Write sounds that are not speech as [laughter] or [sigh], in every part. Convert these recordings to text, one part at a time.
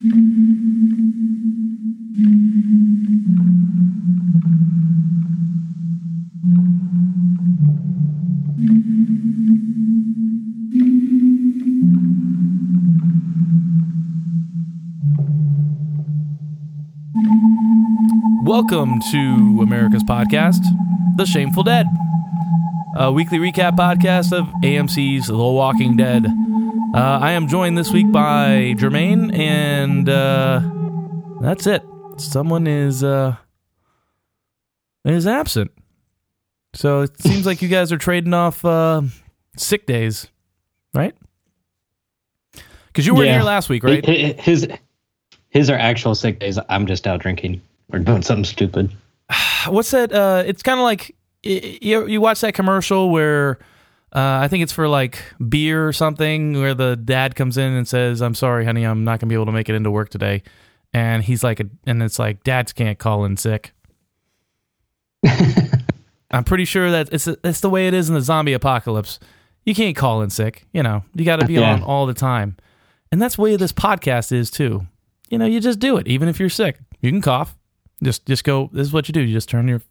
Welcome to America's podcast, The Shameful Dead, a weekly recap podcast of AMC's The Walking Dead. Uh, I am joined this week by Jermaine, and uh, that's it. Someone is uh, is absent, so it [laughs] seems like you guys are trading off uh, sick days, right? Because you were Yeah. here last week, right? His his are actual sick days. I'm just out drinking or doing something stupid. [sighs] what's that? Uh, it's kind of like you you watch that commercial where uh, I think it's for like beer or something, where the dad comes in and says, "I'm sorry, honey, I'm not gonna be able to make it into work today," and he's like, and it's like, "Dads can't call in sick." [laughs] I'm pretty sure that it's it's the way it is in the zombie apocalypse. You can't call in sick. You know, you got to be Yeah. on all the time, and that's the way this podcast is too. You know, you just do it, even if you're sick. You can cough. Just just go. This is what you do. You just turn your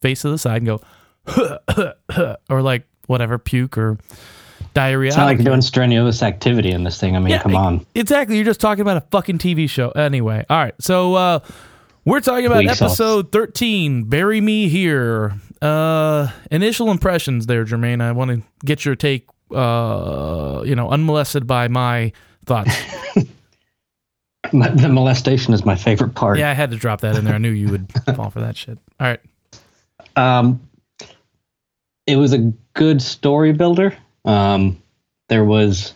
face to the side and go, [laughs] or like whatever, puke or diarrhea. It's not like you're doing strenuous activity in this thing. I mean, Yeah, come on. Exactly. You're just talking about a fucking TV show. Anyway, all right. So uh, we're talking about episode 13. Bury me here. Uh, initial impressions there, Jermaine. I want to get your take. Uh, you know, unmolested by my thoughts. [laughs] My- The molestation is my favorite part. yeah, I had to drop that in there. I knew you would fall for that shit. All right. Um, it was a good story builder. Um, there was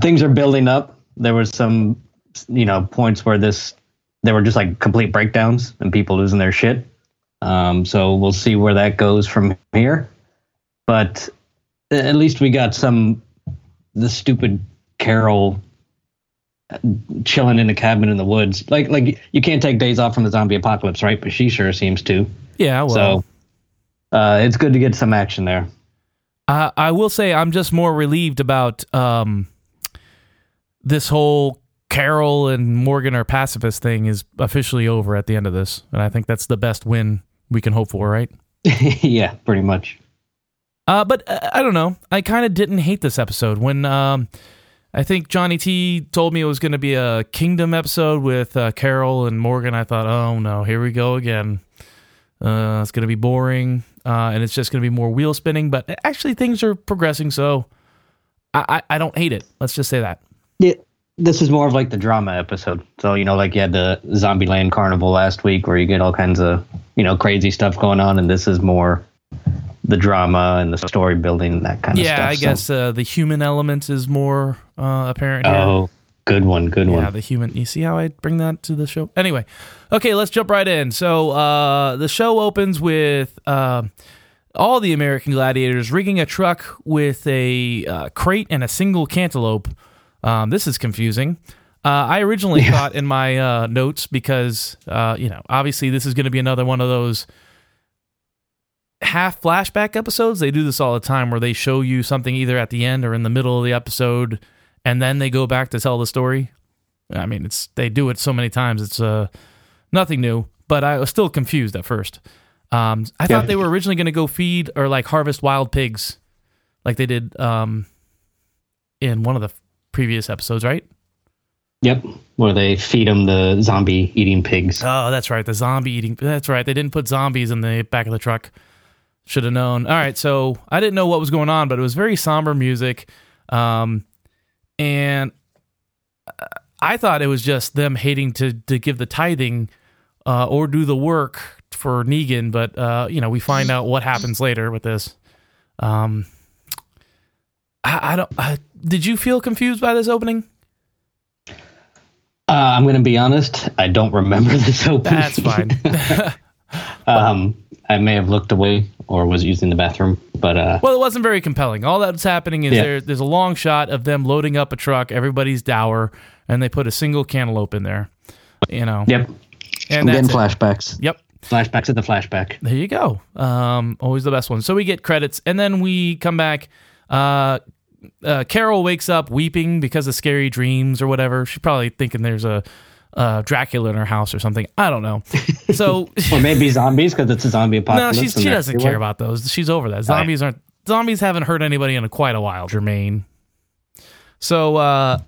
things are building up. There was some, you know, points where this there were just like complete breakdowns and people losing their shit. Um, so we'll see where that goes from here. But at least we got some the stupid Carol chilling in a cabin in the woods. Like like you can't take days off from the zombie apocalypse, right? But she sure seems to. Yeah. Well, so uh, it's good to get some action there. Uh, I will say I'm just more relieved about um, this whole Carol and Morgan are pacifist thing is officially over at the end of this, and I think that's the best win we can hope for, right? [laughs] yeah, pretty much. Uh, but uh, I don't know. I kind of didn't hate this episode when um, I think Johnny T told me it was going to be a Kingdom episode with uh, Carol and Morgan. I thought, oh no, here we go again. Uh, it's going to be boring, uh, and it's just going to be more wheel spinning. But actually, things are progressing, so I, I, I don't hate it. Let's just say that. Yeah, this is more of like the drama episode. So you know, like you had the Zombie Land Carnival last week, where you get all kinds of you know crazy stuff going on, and this is more the drama and the story building and that kind of stuff. Yeah, I So- guess uh, the human element is more uh, apparent here. Oh, good one, good Yeah, one. Yeah, the human. You see how I bring that to the show? Anyway, okay, let's jump right in. So uh, the show opens with uh, all the American gladiators rigging a truck with a uh, crate and a single cantaloupe. Um, this is confusing. Uh, I originally thought in my uh, notes because uh, you know obviously this is going to be another one of those half flashback episodes. They do this all the time where they show you something either at the end or in the middle of the episode, and then they go back to tell the story. I mean, it's they do it so many times. It's uh, nothing new, but I was still confused at first. Um, I thought they were originally going to go feed or like harvest wild pigs, like they did um, in one of the previous episodes, right? Yep, where they feed them the zombie eating pigs. Oh, that's right. The zombie eating. That's right. They didn't put zombies in the back of the truck. Should have known. All right. So I didn't know what was going on, but it was very somber music. Um, and uh, I thought it was just them hating to, to give the tithing uh, or do the work for Negan. But, uh, you know, we find out what happens later with this. Um, I, I don't. I, did you feel confused by this opening? Uh, I'm going to be honest. I don't remember [laughs] this opening. That's fine. [laughs] um, I may have looked away or was using the bathroom, but uh, Well, it wasn't very compelling. All that's happening is Yeah. there, there's a long shot of them loading up a truck, everybody's dour, and they put a single cantaloupe in there. You know, yep. and I'm getting that's it. flashbacks. Yep, Flashbacks at the flashback. there you go. Um, always the best one. So we get credits, and then we come back. Uh, uh, Carol wakes up weeping because of scary dreams or whatever. She's probably thinking there's a uh, Dracula in her house or something. I don't know. So [laughs] [laughs] or maybe zombies because it's a zombie no, apocalypse. she's, and she doesn't care about those. She's over that. Zombies aren't. Zombies haven't hurt anybody in quite a while, Jermaine. So uh,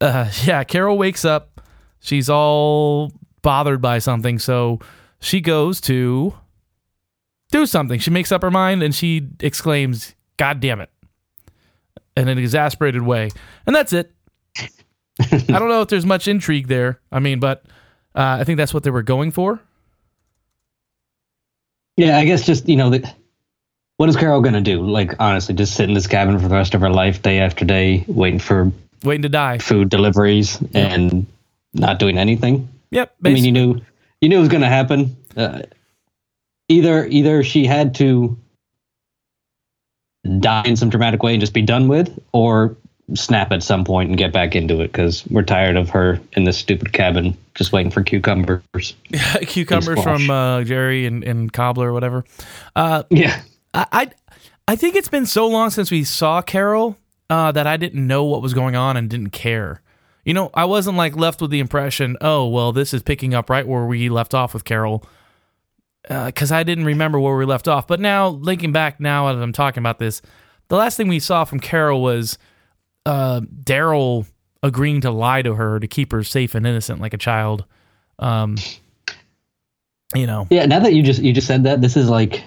uh, yeah, Carol wakes up. She's all bothered by something, so she goes to do something. She makes up her mind and she exclaims, "God damn it!" in an exasperated way, and that's it. I don't know if there's much intrigue there. I mean, but uh, I think that's what they were going for. Yeah, I guess just you know, the, what is Carol gonna do? Like honestly, just sit in this cabin for the rest of her life, day after day, waiting for Waiting to die. food deliveries and not doing anything. Yep. I mean, you knew you knew it was gonna happen. Uh, either either she had to die in some dramatic way and just be done with, or snap at some point and get back into it because we're tired of her in this stupid cabin just waiting for cucumbers. [laughs] cucumbers from uh, Jerry and, and cobbler or whatever. Uh, Yeah. I, I I think it's been so long since we saw Carol uh, that I didn't know what was going on and didn't care. You know, I wasn't like left with the impression, oh well, this is picking up right where we left off with Carol, because I didn't remember where we left off. But now, linking back now as I'm talking about this, the last thing we saw from Carol was uh, Daryl agreeing to lie to her to keep her safe and innocent like a child. Um, you know, Yeah, now that you just you just said that, this is like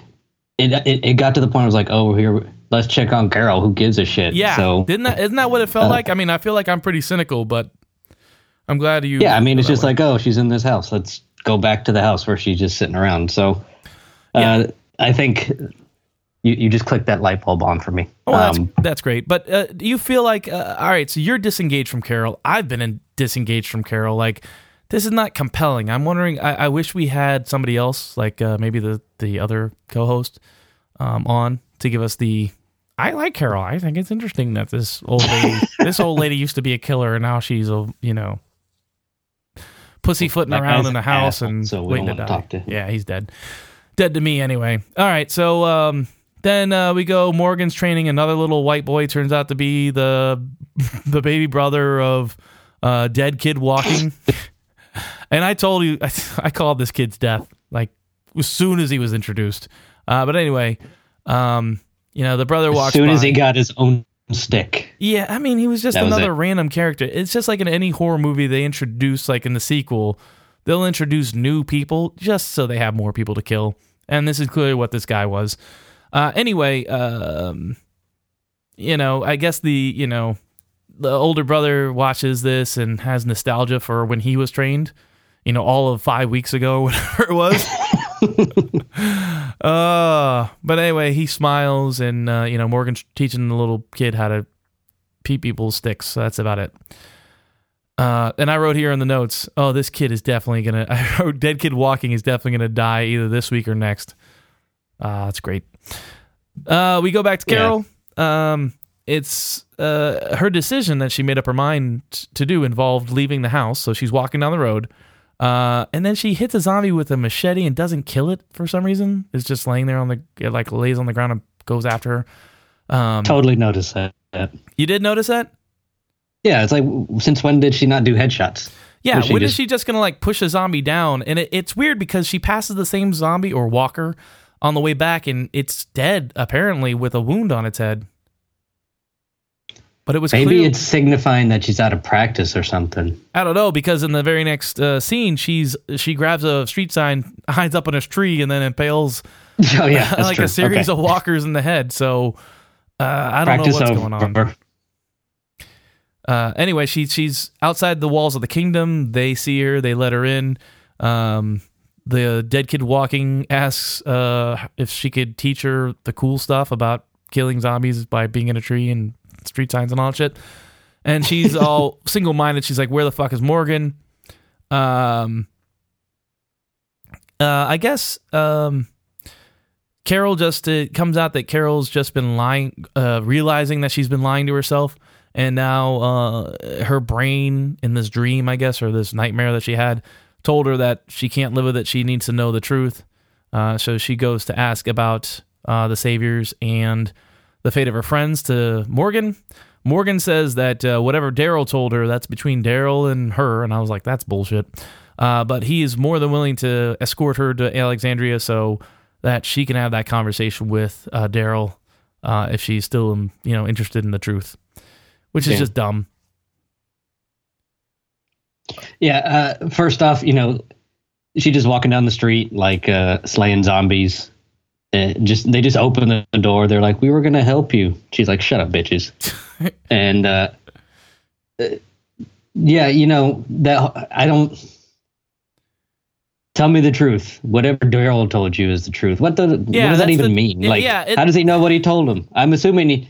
it it, it got to the point where I was like, oh, here let's check on Carol. Who gives a shit? Yeah, So didn't that isn't that what it felt uh, like? I mean, I feel like I'm pretty cynical, but I'm glad you. yeah, I mean, it's just way. like, oh, she's in this house. Let's go back to the house where she's just sitting around. So, uh, Yeah. I think you you just clicked that light bulb on for me. Oh, that's Um, that's great. But uh, do you feel like uh, all right? So you're disengaged from Carol. I've been in, disengaged from Carol. Like this is not compelling. I'm wondering. I, I wish we had somebody else, like uh, maybe the the other co-host, um, on to give us the. I like Carol. I think it's interesting that this old lady, [laughs] this old lady used to be a killer, and now she's a you know, pussyfooting That around in the house asshole, and so we waiting don't to die. talk to. Yeah, he's dead. Dead to me anyway. All right, so um, then uh, we go. Morgan's training another little white boy. Turns out to be the [laughs] the baby brother of uh, dead kid walking. [laughs] and I told you, I, I called this kid's death like as soon as he was introduced. Uh, but anyway, um, you know the brother walks. as soon as he got his own stick. Yeah, I mean, he was just That another it. random character. It's just like in any horror movie they introduce, like in the sequel, they'll introduce new people just so they have more people to kill. And this is clearly what this guy was. Uh, anyway, um, you know, I guess the you know the older brother watches this and has nostalgia for when he was trained. You know, all of five weeks ago, [laughs] whatever it was. [laughs] uh, but anyway, he smiles, and uh, you know, Morgan's teaching the little kid how to pee people's sticks. So that's about it. Uh, and I wrote here in the notes, oh, this kid is definitely gonna. [laughs] I wrote, dead kid walking is definitely gonna die either this week or next. Uh, that's great. Uh, we go back to Yeah. Carol. Um, it's uh, her decision that she made up her mind to do involved leaving the house. So she's walking down the road. Uh, and then she hits a zombie with a machete and doesn't kill it for some reason. It's just laying there on the, it like lays on the ground and goes after her. Um, Totally noticed that. you did notice that? Yeah, it's like since when did she not do headshots? Yeah, when is just- she just gonna like push a zombie down? And it, it's weird because she passes the same zombie or walker on the way back, and it's dead apparently with a wound on its head. But it was Maybe clear, it's signifying that she's out of practice or something. I don't know because in the very next uh, scene, she's she grabs a street sign, [laughs] hides up in a tree, and then impales [laughs] Oh yeah, [laughs] like true. a series Okay. of walkers in the head. So uh, I don't practice know what's over. going on. Uh, anyway, she she's outside the walls of the kingdom. They see her. They let her in. Um, the dead kid walking asks uh, if she could teach her the cool stuff about killing zombies by being in a tree and street signs and all that shit. And she's [laughs] all single minded. She's like, "Where the fuck is Morgan?" Um, uh, I guess um, Carol just it comes out that Carol's just been lying, uh, realizing that she's been lying to herself, and now uh, her brain in this dream, I guess, or this nightmare that she had, told her that she can't live with it. She needs to know the truth. Uh, so she goes to ask about uh, the saviors and the fate of her friends to Morgan. Morgan says that uh, whatever Daryl told her, that's between Daryl and her. And I was like, that's bullshit. Uh, but he is more than willing to escort her to Alexandria so that she can have that conversation with uh, Daryl uh, if she's still, um, you know, interested in the truth, which is Yeah. just dumb. Yeah. Uh, first off, you know, she just walking down the street like uh, slaying zombies. Uh, just they just open the door. They're like, "We were gonna help you." She's like, "Shut up, bitches." [laughs] and uh, uh, yeah, you know that I don't. Tell me the truth. Whatever Daryl told you is the truth. What, the, Yeah, what does that even the- mean? Like, yeah, it- how does he know what he told him? I'm assuming he,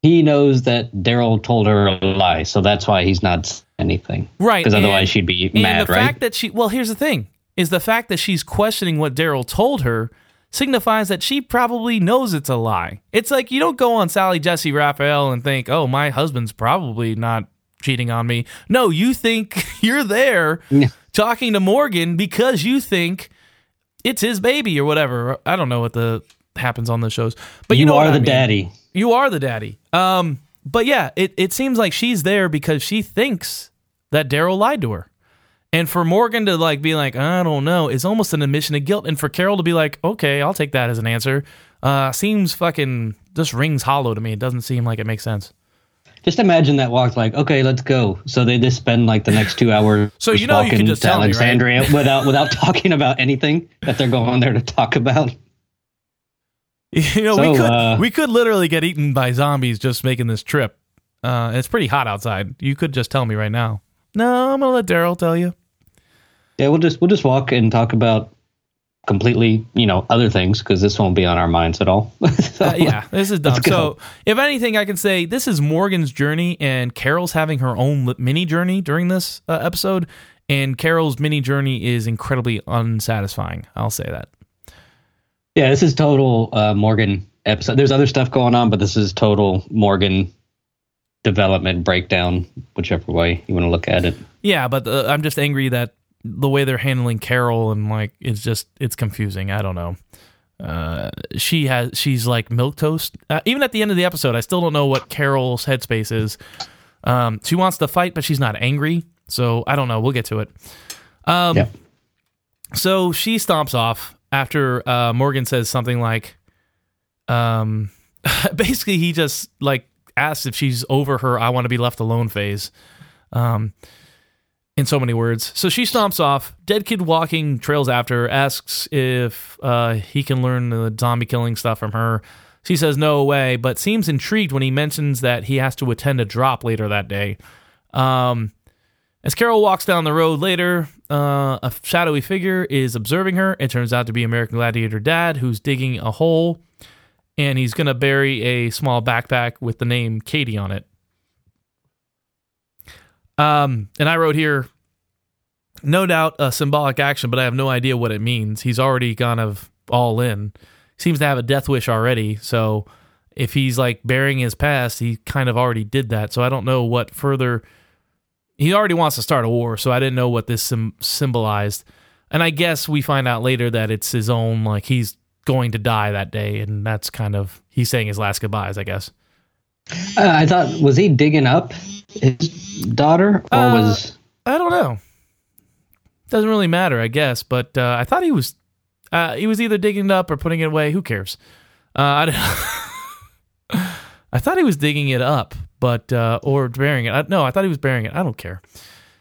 he knows that Daryl told her a lie, so that's why he's not anything. Right. Because and- otherwise she'd be and mad, the right? fact that she, well, here's the thing: is the fact that she's questioning what Daryl told her signifies that she probably knows it's a lie. It's like you don't go on Sally Jessy Raphael and think, "Oh, my husband's probably not cheating on me." No, you think [laughs] you're there talking to Morgan because you think it's his baby or whatever. I don't know what the happens on the shows, but you, you know are I the mean. daddy. You are the daddy. Um, but yeah, it, it seems like she's there because she thinks that Daryl lied to her. And for Morgan to like be like, I don't know, is almost an admission of guilt. And for Carol to be like, okay, I'll take that as an answer, uh, seems fucking just rings hollow to me. It doesn't seem like it makes sense. Just imagine that walk like, okay, let's go. So they just spend like the next two [laughs] hours So you know you walking can just to tell me, right? Alexandria [laughs] without without talking about anything that they're going there to talk about. [laughs] You know, So, we could uh, we could literally get eaten by zombies just making this trip. Uh, it's pretty hot outside. You could just tell me right now. No, I'm gonna let Daryl tell you. Yeah, we'll just we'll just walk and talk about completely, you know, other things because this won't be on our minds at all. [laughs] So, Uh, yeah, this is [laughs] dumb. So, if anything, I can say this is Morgan's journey, and Carol's having her own mini journey during this uh, episode. And Carol's mini journey is incredibly unsatisfying. I'll say that. yeah, this is total uh, Morgan episode. There's other stuff going on, but this is total Morgan development breakdown, whichever way you want to look at it. Yeah, but uh, I'm just angry that the way they're handling Carol and like it's just it's confusing. I don't know. Uh, she has she's like milk toast. Uh, even at the end of the episode, I still don't know what Carol's headspace is. Um, she wants to fight, but she's not angry. So I don't know. We'll get to it. Um, Yeah. So she stomps off after uh, Morgan says something like, um, [laughs] basically he just like asks if she's over her "I want to be left alone" phase. Um, in so many words. So she stomps off. Dead kid walking trails after, asks if uh, he can learn the zombie killing stuff from her. She says no way, but seems intrigued when he mentions that he has to attend a drop later that day. Um, as Carol walks down the road later, uh, a shadowy figure is observing her. It turns out to be American Gladiator Dad, who's digging a hole, and he's going to bury a small backpack with the name Katie on it. Um, and I wrote here, no doubt a symbolic action, but I have no idea what it means. He's already kind of all in. Seems to have a death wish already. So if he's like burying his past, he kind of already did that. So I don't know what further. He already wants to start a war, so I didn't know what this sim- symbolized. And I guess we find out later that it's his own, like he's going to die that day, and that's kind of he's saying his last goodbyes, I guess. Uh, I thought was he digging up his daughter or Uh, was I don't know. Doesn't really matter, I guess. But uh, I thought he was uh, he was either digging it up or putting it away. Who cares? Uh, I, [laughs] I thought he was digging it up, but uh, or burying it. I, no, I thought he was burying it. I don't care.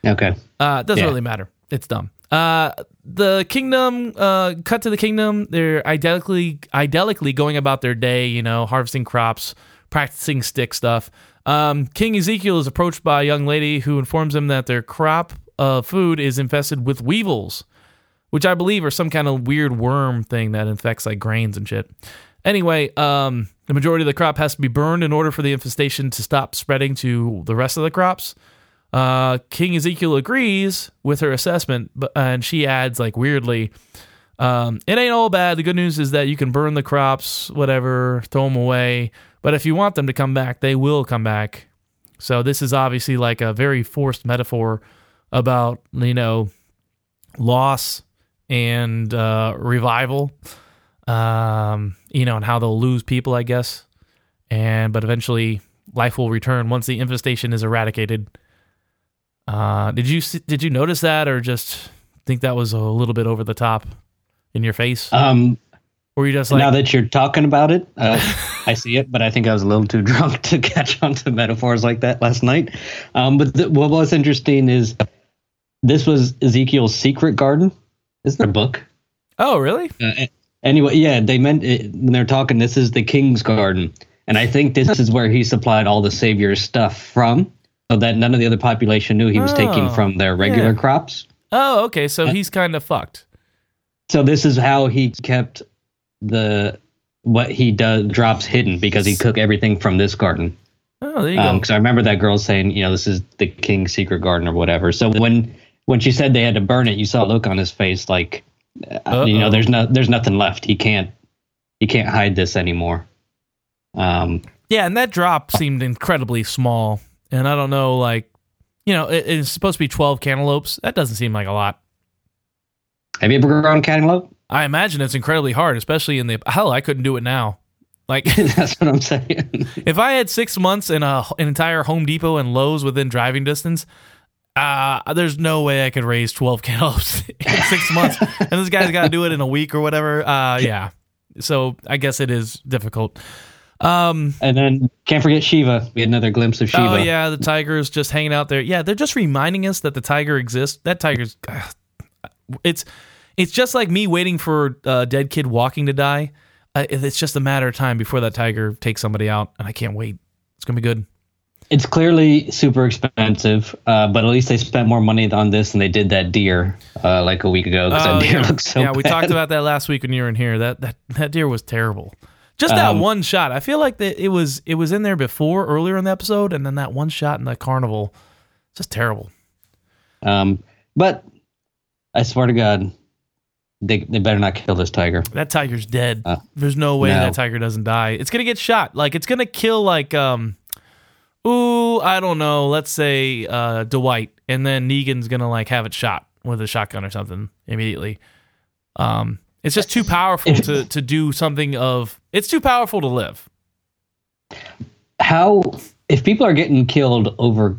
okay? Uh, it doesn't Yeah. really matter. It's dumb. Uh, the kingdom, uh, cut to the kingdom. They're idyllically, idyllically going about their day. You know, harvesting crops, practicing stick stuff. Um, King Ezekiel is approached by a young lady who informs him that their crop of food is infested with weevils, which I believe are some kind of weird worm thing that infects like grains and shit. Anyway, um, the majority of the crop has to be burned in order for the infestation to stop spreading to the rest of the crops. Uh, King Ezekiel agrees with her assessment, but and she adds like weirdly, um, "It ain't all bad. The good news is that you can burn the crops, whatever, throw them away. But if you want them to come back, they will come back." So this is obviously like a very forced metaphor about you know loss and uh, revival. Um, you know, and how they'll lose people, I guess, and but eventually life will return once the infestation is eradicated. Uh, did you see- did you notice that, or just think that was a little bit over the top in your face, Um, or you just like, now that you're talking about it, uh, I see it, but I think I was a little too [laughs] drunk to catch on to metaphors like that last night. Um, but th- what was interesting is this was Ezekiel's secret garden. Is there a book? oh really? Uh, anyway, yeah, they meant it, when they're talking. This is the king's garden, and I think this is where he supplied all the savior's stuff from, so that none of the other population knew he was taking Oh, from their regular yeah. crops. Oh, okay. So he's kind of fucked. So this is how he kept the what he does drops hidden because he took everything from this garden. Oh, there you go. Because I remember that girl saying, you know, this is the king's secret garden or whatever. So when when she said they had to burn it, you saw a look on his face like, uh, you know, there's no there's nothing left. He can't he can't hide this anymore. Um, Yeah, and that drop seemed incredibly small. And I don't know, like, you know, it, it's supposed to be 12 cantaloupes. That doesn't seem like a lot. have you ever grown cantaloupe? I imagine it's incredibly hard, especially in the hell. I couldn't do it now. Like, [laughs] That's what I'm saying. if I had six months in a, an entire Home Depot and Lowe's within driving distance, uh, there's no way I could raise 12 [laughs] cantaloupes in six months. and this guy's got to do it in a week or whatever. Uh, yeah. So I guess it is difficult. Um, and then can't forget Shiva. We had another glimpse of Shiva. Oh yeah, the tiger's just hanging out there. Yeah, they're just reminding us that the tiger exists. That tiger's ugh, it's it's just like me waiting for a dead kid walking to die. Uh, it's just a matter of time before that tiger takes somebody out, and I can't wait. It's gonna be good. It's clearly super expensive, uh, but at least they spent more money on this than they did that deer uh, like a week ago. 'cause that deer Oh, yeah, [laughs] looks so yeah. We talked about that last week when you were in here. That that that deer was terrible. Just that Um, one shot. I feel like that it was it was in there before earlier in the episode, and then that one shot in the carnival, just terrible. Um, but I swear to God, they they better not kill this tiger. That tiger's dead. Uh, There's no way no. that tiger doesn't die. It's gonna get shot. Like it's gonna kill like um ooh, I don't know, let's say uh Dwight, and then Negan's gonna like have it shot with a shotgun or something immediately. Um it's just too powerful to to do something of it's too powerful to live. How if people are getting killed over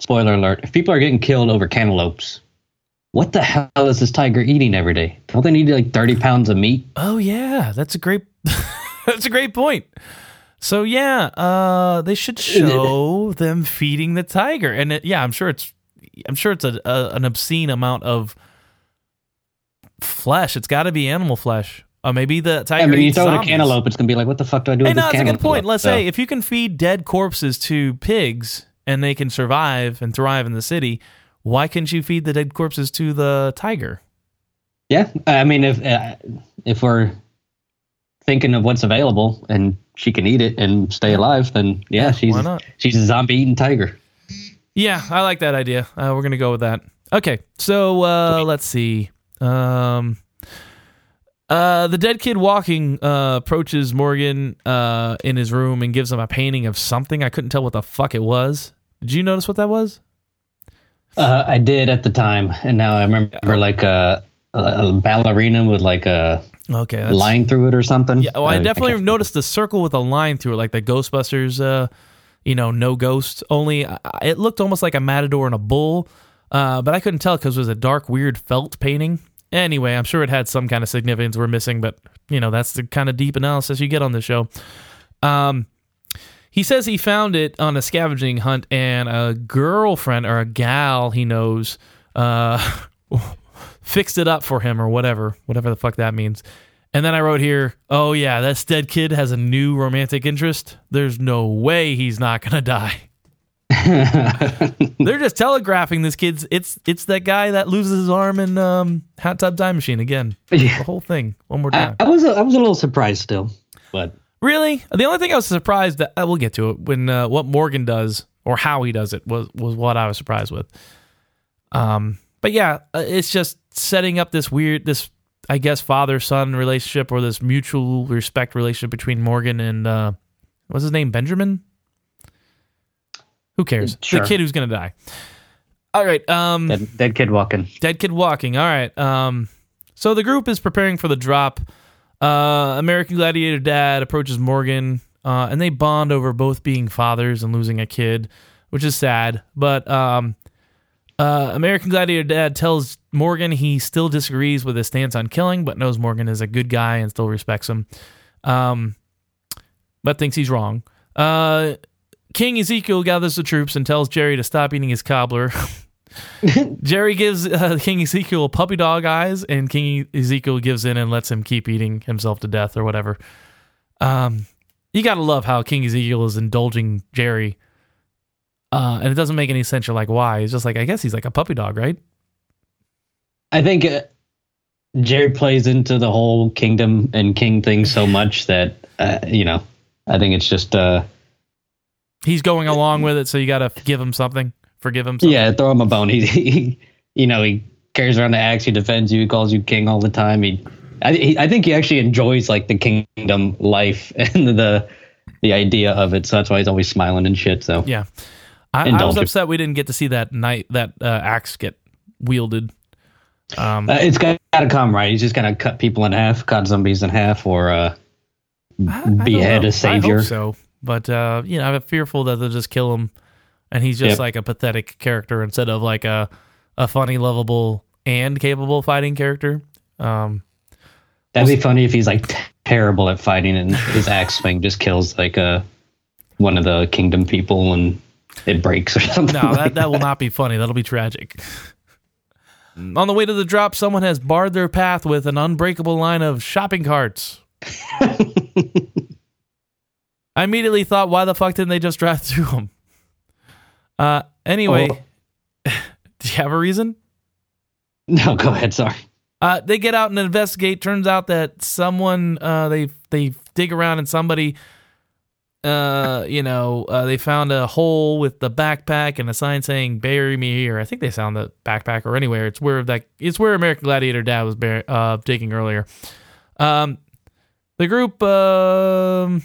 spoiler alert? If people are getting killed over cantaloupes, what the hell is this tiger eating every day? Don't they need like thirty pounds of meat? Oh yeah, that's a great [laughs] that's a great point. So yeah, uh, they should show [laughs] them feeding the tiger, and it, yeah, I'm sure it's I'm sure it's a, a an obscene amount of flesh. It's got to be animal flesh. Uh, maybe the tiger. I mean, you throw it a zombies. cantaloupe, it's gonna be like, what the fuck do I do Hey, with no, this that's a good point. Let's So- say if you can feed dead corpses to pigs and they can survive and thrive in the city, why couldn't you feed the dead corpses to the tiger? Yeah, I mean, if uh, if we're thinking of what's available and she can eat it and stay alive, then yeah, she's she's a zombie eating tiger. Yeah, I like that idea. Uh, we're gonna go with that. Okay, so uh, let's see. Um, uh, the dead kid walking uh, approaches Morgan uh, in his room and gives him a painting of something. I couldn't tell what the fuck it was. Did you notice what that was? Uh, I did at the time, and now I remember like a, a, a ballerina with like a Okay, that's, line through it or something. Yeah, well, I Uh, definitely can't- noticed the circle with a line through it, like the Ghostbusters. Uh, you know, no ghost. Only uh, it looked almost like a matador and a bull, uh, but I couldn't tell because it was a dark, weird felt painting. Anyway, I'm sure it had some kind of significance we're missing, but you know, that's the kind of deep analysis you get on this show. Um, he says he found it on a scavenging hunt, and a girlfriend or a gal he knows uh, [laughs] fixed it up for him or whatever, whatever the fuck that means. And then I wrote here, oh yeah, this dead kid has a new romantic interest. There's no way he's not gonna die. [laughs] They're just telegraphing this kid's. It's it's that guy that loses his arm in um, Hot Tub Time Machine again. Yeah. The whole thing one more time. I was a, I was a little surprised still, but Really? The only thing I was surprised that uh, we'll get to it when uh, what Morgan does or how he does it was was what I was surprised with. Um, but yeah, uh, it's just setting up this weird this I guess father son relationship or this mutual respect relationship between Morgan and uh, what's his name Benjamin. Who cares? Sure. The kid who's gonna die. All right. Um, dead, dead kid walking. Dead Kid Walking. All right. Um, so the group is preparing for the drop. Uh, American Gladiator Dad approaches Morgan uh, and they bond over both being fathers and losing a kid, which is sad. But um, uh, American Gladiator Dad tells Morgan he still disagrees with his stance on killing, but knows Morgan is a good guy and still respects him, um, but thinks he's wrong. Uh, King Ezekiel gathers the troops and tells Jerry to stop eating his cobbler. [laughs] Jerry gives uh, King Ezekiel puppy dog eyes, and King Ezekiel gives in and lets him keep eating himself to death or whatever. Um, you gotta love how King Ezekiel is indulging Jerry, uh, and it doesn't make any sense. You're like, why? He's just like, I guess he's like a puppy dog, right? I think uh, Jerry plays into the whole kingdom and king thing so much that uh, you know, I think it's just uh, He's going along with it, so you gotta give him something, forgive him. Something. yeah, throw him a bone. [laughs] He, he you know, he carries around the axe. He defends you. He calls you king all the time. He, I, he, I think he actually enjoys like the kingdom life [laughs] and the the idea of it. So that's why he's always smiling and shit. So Yeah, I, I was upset we didn't get to see that night that uh, axe get wielded. Um, Uh, it's got to come right. He's just gonna cut people in half, cut zombies in half, or uh, I- behead a savior. So, but uh, you know, I'm fearful that they'll just kill him, and he's just Yep. like a pathetic character instead of like a a funny, lovable, and capable fighting character. Um, That'd be funny if he's like terrible at fighting and his axe swing just kills like uh, one of the kingdom people and it breaks or [laughs] something. no, like that that will not be funny. That'll be tragic. On the way to the drop, someone has barred their path with an unbreakable line of shopping carts. [laughs] I immediately thought, why the fuck didn't they just drive through [laughs] them? Uh, anyway, Oh. [laughs] do you have a reason? No, go ahead. Sorry. Uh, they get out and investigate. Turns out that someone uh, they they dig around and somebody, uh, you know, uh, they found a hole with the backpack and a sign saying "Bury me here." I think they found the backpack or anywhere. It's where that it's where American Gladiator Dad was bur- uh, digging earlier. Um, the group um,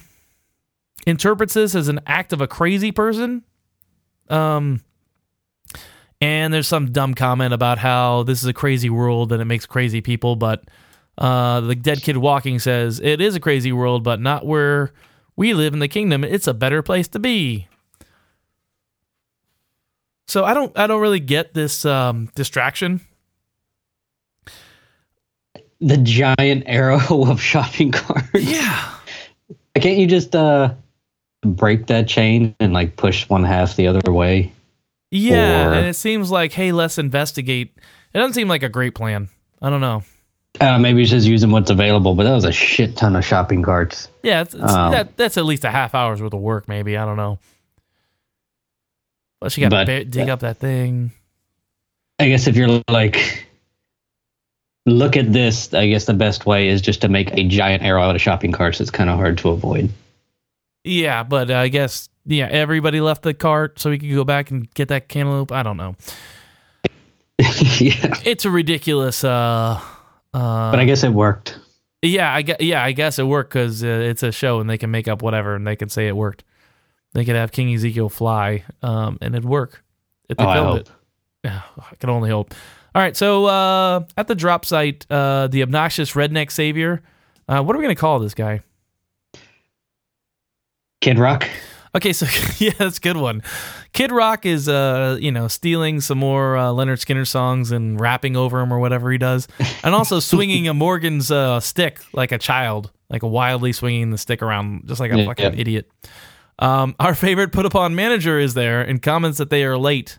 interprets this as an act of a crazy person. Um, and there's some dumb comment about how this is a crazy world and it makes crazy people, but uh, the dead kid walking says it is a crazy world, but not where we live in the kingdom. It's a better place to be. So I don't I don't really get this um, distraction. The giant arrow [laughs] of shopping carts. Yeah. Can't you just uh, break that chain and like push one half the other way? Yeah, Or- and it seems like hey, let's investigate. It doesn't seem like a great plan. I don't know. Uh, maybe he's just using what's available, but that was a shit ton of shopping carts. Yeah, it's, it's, Um, that that's at least a half hour's worth of work, maybe. I don't know. But you got to dig up that thing. I guess if you're like, look at this, I guess the best way is just to make a giant arrow out of shopping carts. It's kind of hard to avoid. Yeah, but uh, I guess yeah, everybody left the cart so we could go back and get that cantaloupe. I don't know. [laughs] yeah. It's a ridiculous. Uh, uh, But I guess it worked. yeah, I guess, yeah, I guess it worked because uh, it's a show and they can make up whatever and they can say it worked. They could have King Ezekiel fly, um, and it'd work if they Oh, I filmed it. Yeah, I can only hope. All right, so uh, at the drop site, uh, the obnoxious redneck savior. Uh, what are we gonna call this guy? Kid Rock. Okay, so [laughs] yeah, that's a good one. Kid Rock is, uh, you know, stealing some more uh, Lynyrd Skynyrd songs and rapping over them or whatever he does, and also [laughs] swinging a Morgan's uh, stick like a child, like wildly swinging the stick around, just like a Yeah, fucking yeah. idiot. Um, our favorite put upon manager is there and comments that they are late.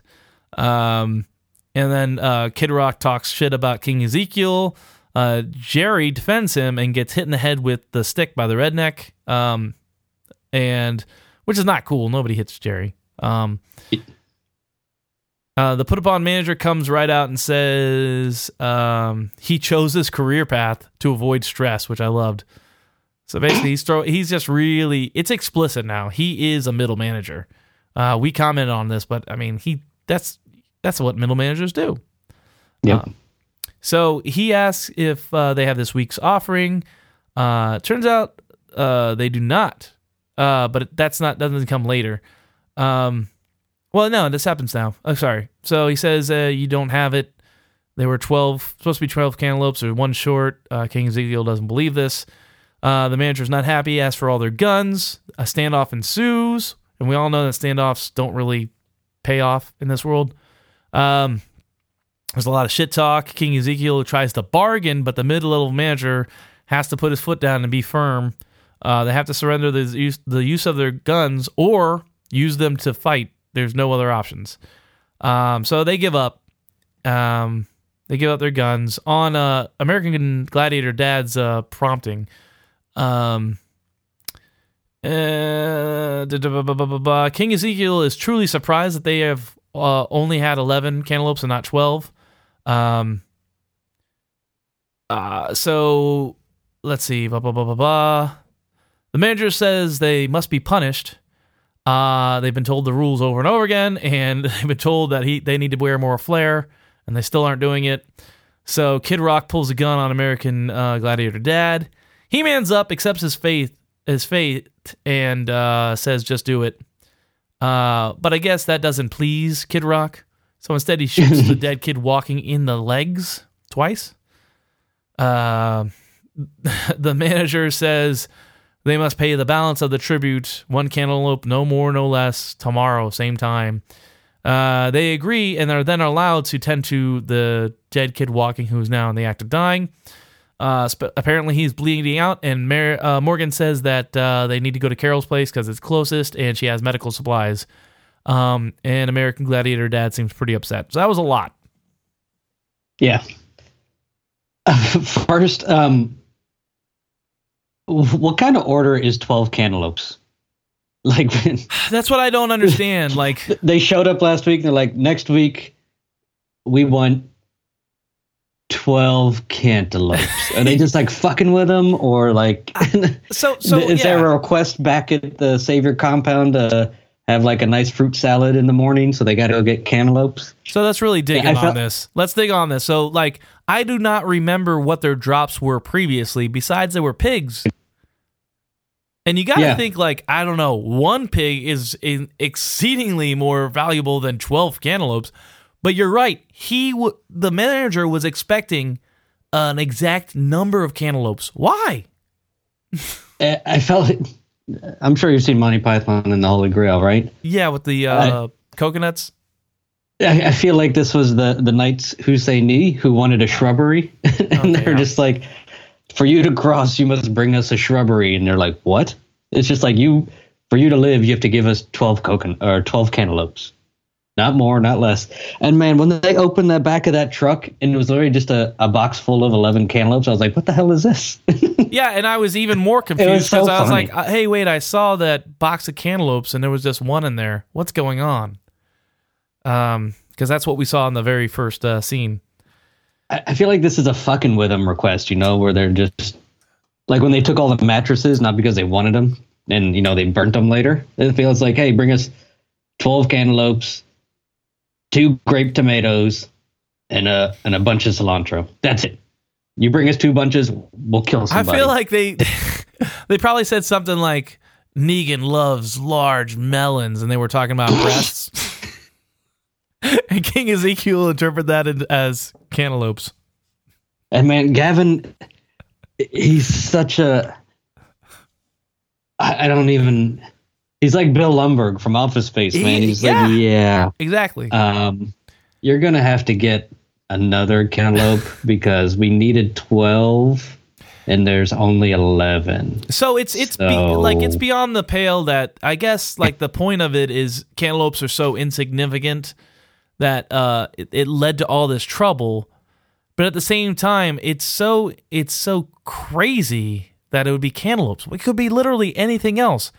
Um, and then uh, Kid Rock talks shit about King Ezekiel. Uh, Jerry defends him and gets hit in the head with the stick by the redneck. Um, and which is not cool. Nobody hits Jerry. Um, uh, the put upon manager comes right out and says um, he chose this career path to avoid stress, which I loved. So basically, he's throw he's just really it's explicit now. He is a middle manager. Uh, we commented on this, but I mean he that's that's what middle managers do. Yeah. Uh, So he asks if uh, they have this week's offering. Uh, turns out uh, they do not, uh, but that's not doesn't come later. Um, well, no, this happens now. Oh, sorry. So he says uh, you don't have it. There were twelve supposed to be twelve cantaloupes, or one short. Uh, King Ezekiel doesn't believe this. Uh, the manager's not happy, asks for all their guns. A standoff ensues, and we all know that standoffs don't really pay off in this world. Um, there's a lot of shit talk. King Ezekiel tries to bargain, but the mid-level manager has to put his foot down and be firm. Uh, they have to surrender the use, the use of their guns or use them to fight. There's no other options. Um, so they give up. Um, they give up their guns on uh, American Gladiator Dad's uh, prompting. Um, uh, King Ezekiel is truly surprised that they have uh, only had 11 cantaloupes and not 12. Um, uh, so let's see. Blah, blah, blah, blah, blah. The manager says they must be punished. Uh, they've been told the rules over and over again, and [laughs] they've been told that he they need to wear more flair, and they still aren't doing it. So Kid Rock pulls a gun on American uh, Gladiator Dad. He mans up, accepts his faith, his fate, and uh, says, "Just do it." Uh, but I guess that doesn't please Kid Rock. So instead, he [laughs] shoots the dead kid walking in the legs twice. Uh, [laughs] the manager says they must pay the balance of the tribute, one cantaloupe, no more, no less, tomorrow, same time. Uh, they agree and are then allowed to tend to the dead kid walking who is now in the act of dying. Uh, sp- apparently, he's bleeding out, and Mar- uh, Morgan says that uh, they need to go to Carol's place because it's closest and she has medical supplies. Um, and American Gladiator Dad seems pretty upset. So that was a lot. Yeah. [laughs] First, um, what kind of order is 12 cantaloupes? [laughs] Like, [sighs] that's what I don't understand. [laughs] Like, they showed up last week. They're like, next week, we want 12 cantaloupes. Are they just like fucking with them? Or like, ah, [laughs] so, so is yeah. there a request back at the Savior compound to have like a nice fruit salad in the morning? So they got to go get cantaloupes? So that's really digging Yeah, on felt- this. Let's dig on this. So, like, I do not remember what their drops were previously, besides they were pigs. And you got to Yeah. think, like, I don't know, one pig is in exceedingly more valuable than 12 cantaloupes. But you're right. He, w- the manager, was expecting an exact number of cantaloupes. Why? [laughs] I I felt it. I'm sure you've seen Monty Python and the Holy Grail, right? Yeah, with the uh, coconuts. I, I feel like this was the the Knights Who Say Ni who wanted a shrubbery, [laughs] and Okay, they're yeah. just like, "For you to cross, you must bring us a shrubbery." And they're like, "What?" It's just like you, for you to live, you have to give us twelve coconut or twelve cantaloupes, not more, not less. And man, when they opened the back of that truck and it was literally just a, a box full of eleven cantaloupes, I was like, "What the hell is this?" [laughs] Yeah, and I was even more confused so because I was funny. like, uh, "Hey, wait! I saw that box of cantaloupes, and there was just one in there. What's going on?" Um, because that's what we saw in the very first uh, scene. I I feel like this is a fucking with them request, you know, where they're just like when they took all the mattresses, not because they wanted them, and you know they burnt them later. It feels like, hey, bring us twelve cantaloupes, two grape tomatoes, and a and a bunch of cilantro. That's it. You bring us two bunches, we'll kill somebody. I feel like they [laughs] they probably said something like Negan loves large melons, and they were talking about breasts. [laughs] [laughs] and King Ezekiel interpreted that as cantaloupes. and man, Gavin, he's such a. I, I don't even. He's like Bill Lumbergh from Office Space, man. He's yeah. like, yeah. Exactly. Um, you're gonna have to get another cantaloupe [laughs] because we needed twelve, and there's only eleven. So it's it's be, like it's beyond the pale that I guess like the point of it is cantaloupes are so insignificant that uh it, it led to all this trouble, but at the same time it's so it's so crazy that it would be cantaloupes. It could be literally anything else.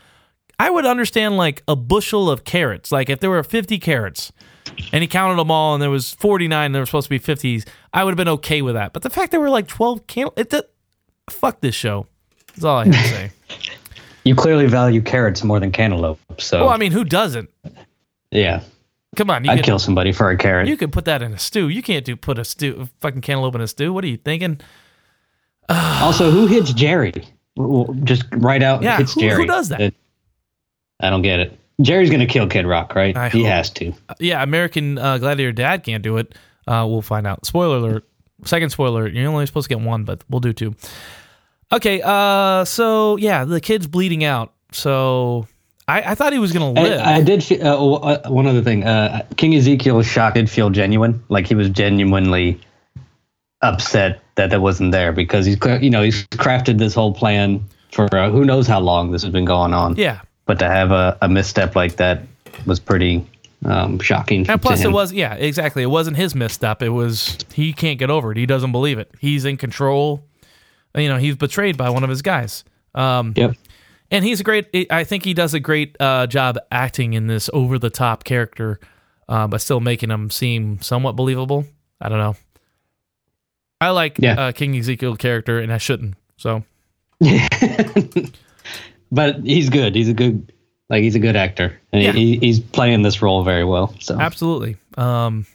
I would understand like a bushel of carrots. Like if there were 50 carrots and he counted them all and there was 49 and there were supposed to be 50s, I would have been okay with that. But the fact there were like 12 cantal it that fuck this show. That's all I have to say. [laughs] You clearly value carrots more than cantaloupe, so well, I mean, who doesn't? yeah, Come on, you I'd can, kill somebody for a carrot. you can put that in a stew. You can't do put a stew fucking cantaloupe in a stew. What are you thinking? [sighs] also, who hits Jerry? Just right out Yeah, hits who- who does that? I don't get it. Jerry's gonna kill Kid Rock, right? I he hope. has to. Uh, yeah, American uh, Gladiator Dad can't do it. Uh, we'll find out. Spoiler alert. Second spoiler. You're only supposed to get one, but we'll do two. Okay, uh, so yeah, the kid's bleeding out. So I, I thought he was gonna live. I, I did. Uh, uh, one other thing. Uh, King Ezekiel's shock did feel genuine. Like he was genuinely upset that that wasn't there because he's you know he's crafted this whole plan for uh, who knows how long this has been going on. yeah, But to have a, a misstep like that was pretty um, shocking. and plus to it was yeah, exactly. It wasn't his misstep. It was he can't get over it. He doesn't believe it. He's in control. You know, he's betrayed by one of his guys. Um, Yep. And he's a great. I think he does a great uh, job acting in this over the top character, uh, but still making him seem somewhat believable. I don't know. I like Yeah. uh, King Ezekiel character, and I shouldn't. So [laughs] But he's good. He's a good like he's a good actor, and Yeah. he, he's playing this role very well. So absolutely, um,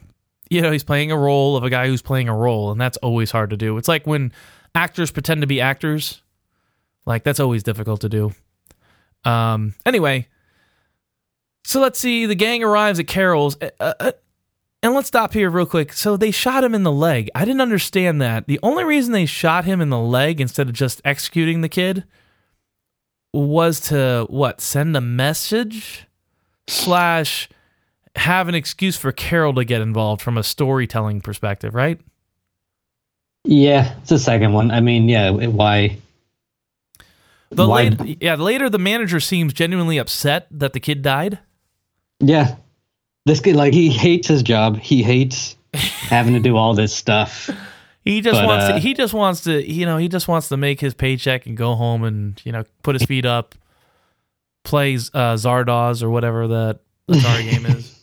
you know, he's playing a role of a guy who's playing a role, and that's always hard to do. It's like when actors pretend to be actors, like that's always difficult to do. Um, anyway, so let's see. The gang arrives at Carol's. Uh, uh, and let's stop here real quick. So they shot him in the leg. I didn't understand that. The only reason they shot him in the leg instead of just executing the kid was to what? Send a message slash have an excuse for Carol to get involved from a storytelling perspective, right? yeah, it's the second one. I mean, yeah, why? The why? late, yeah, later the manager seems genuinely upset that the kid died. Yeah, this kid like he hates his job. He hates [laughs] having to do all this stuff. He just But, wants to, uh, he just wants to you know he just wants to make his paycheck and go home and you know put his feet up, play uh, Zardoz or whatever that Atari [laughs] game is.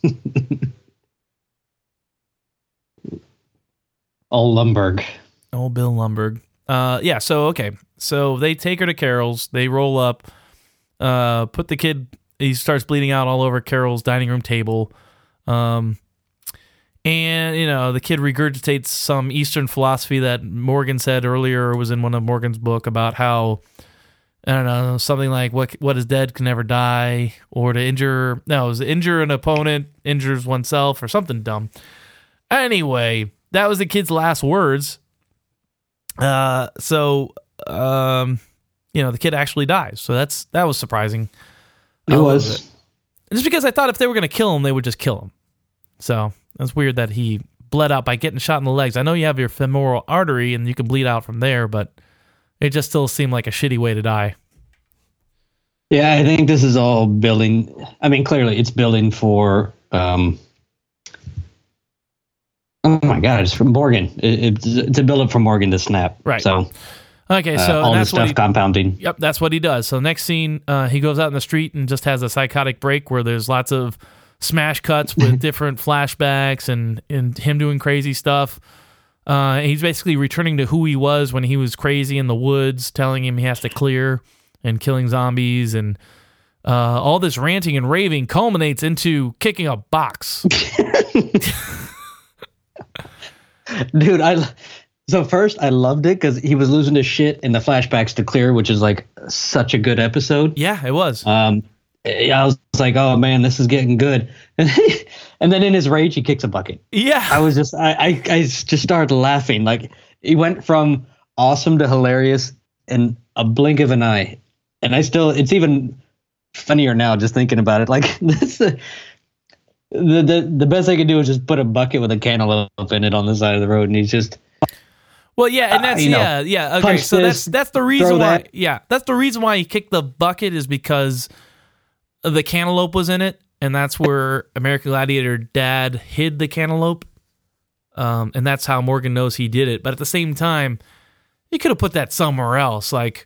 Old Lumbergh. Old Bill Lumbergh. Uh, yeah. So okay. So they take her to Carol's. They roll up. Uh, put the kid. He starts bleeding out all over Carol's dining room table. Um, and you know the kid regurgitates some Eastern philosophy that Morgan said earlier was in one of Morgan's book about how I don't know something like what what is dead can never die, or to injure no, it was injure an opponent injures oneself or something dumb. Anyway, that was the kid's last words. Uh, so um, you know the kid actually dies. So that's that was surprising. It was. it. Just because I thought if they were going to kill him, they would just kill him. So that's weird that he bled out by getting shot in the legs. I know you have your femoral artery and you can bleed out from there, but it just still seemed like a shitty way to die. Yeah, I think this is all building. I mean, clearly it's building for. Um, oh my God! It's from Morgan. It, it's, it's a build up for Morgan to snap. Right. So, Okay, uh, so all that's this what stuff he, compounding. Yep, that's what he does. So next scene, uh, he goes out in the street and just has a psychotic break where there's lots of smash cuts [laughs] with different flashbacks and and him doing crazy stuff. Uh, he's basically returning to who he was when he was crazy in the woods, telling him he has to clear and killing zombies and. Uh, all this ranting and raving culminates into kicking a box. [laughs] [laughs] Dude, I. So first, I loved it because he was losing his shit in the flashbacks to clear, which is like such a good episode. Yeah, it was. Um, I was like, oh man, this is getting good. [laughs] and then in his rage, he kicks a bucket. Yeah. I was just, I, I, I just started laughing. Like he went from awesome to hilarious in a blink of an eye. And I still, it's even funnier now just thinking about it. Like [laughs] this, the, the, the best I could do is just put a bucket with a cantaloupe in it on the side of the road. And he's just, Well, yeah, and Uh, that's know, yeah, yeah. Okay, so that's this, that's the reason why. that. Yeah, that's the reason why he kicked the bucket is because the cantaloupe was in it, and that's where American Gladiator Dad hid the cantaloupe, um, and that's how Morgan knows he did it. But at the same time, he could have put that somewhere else, like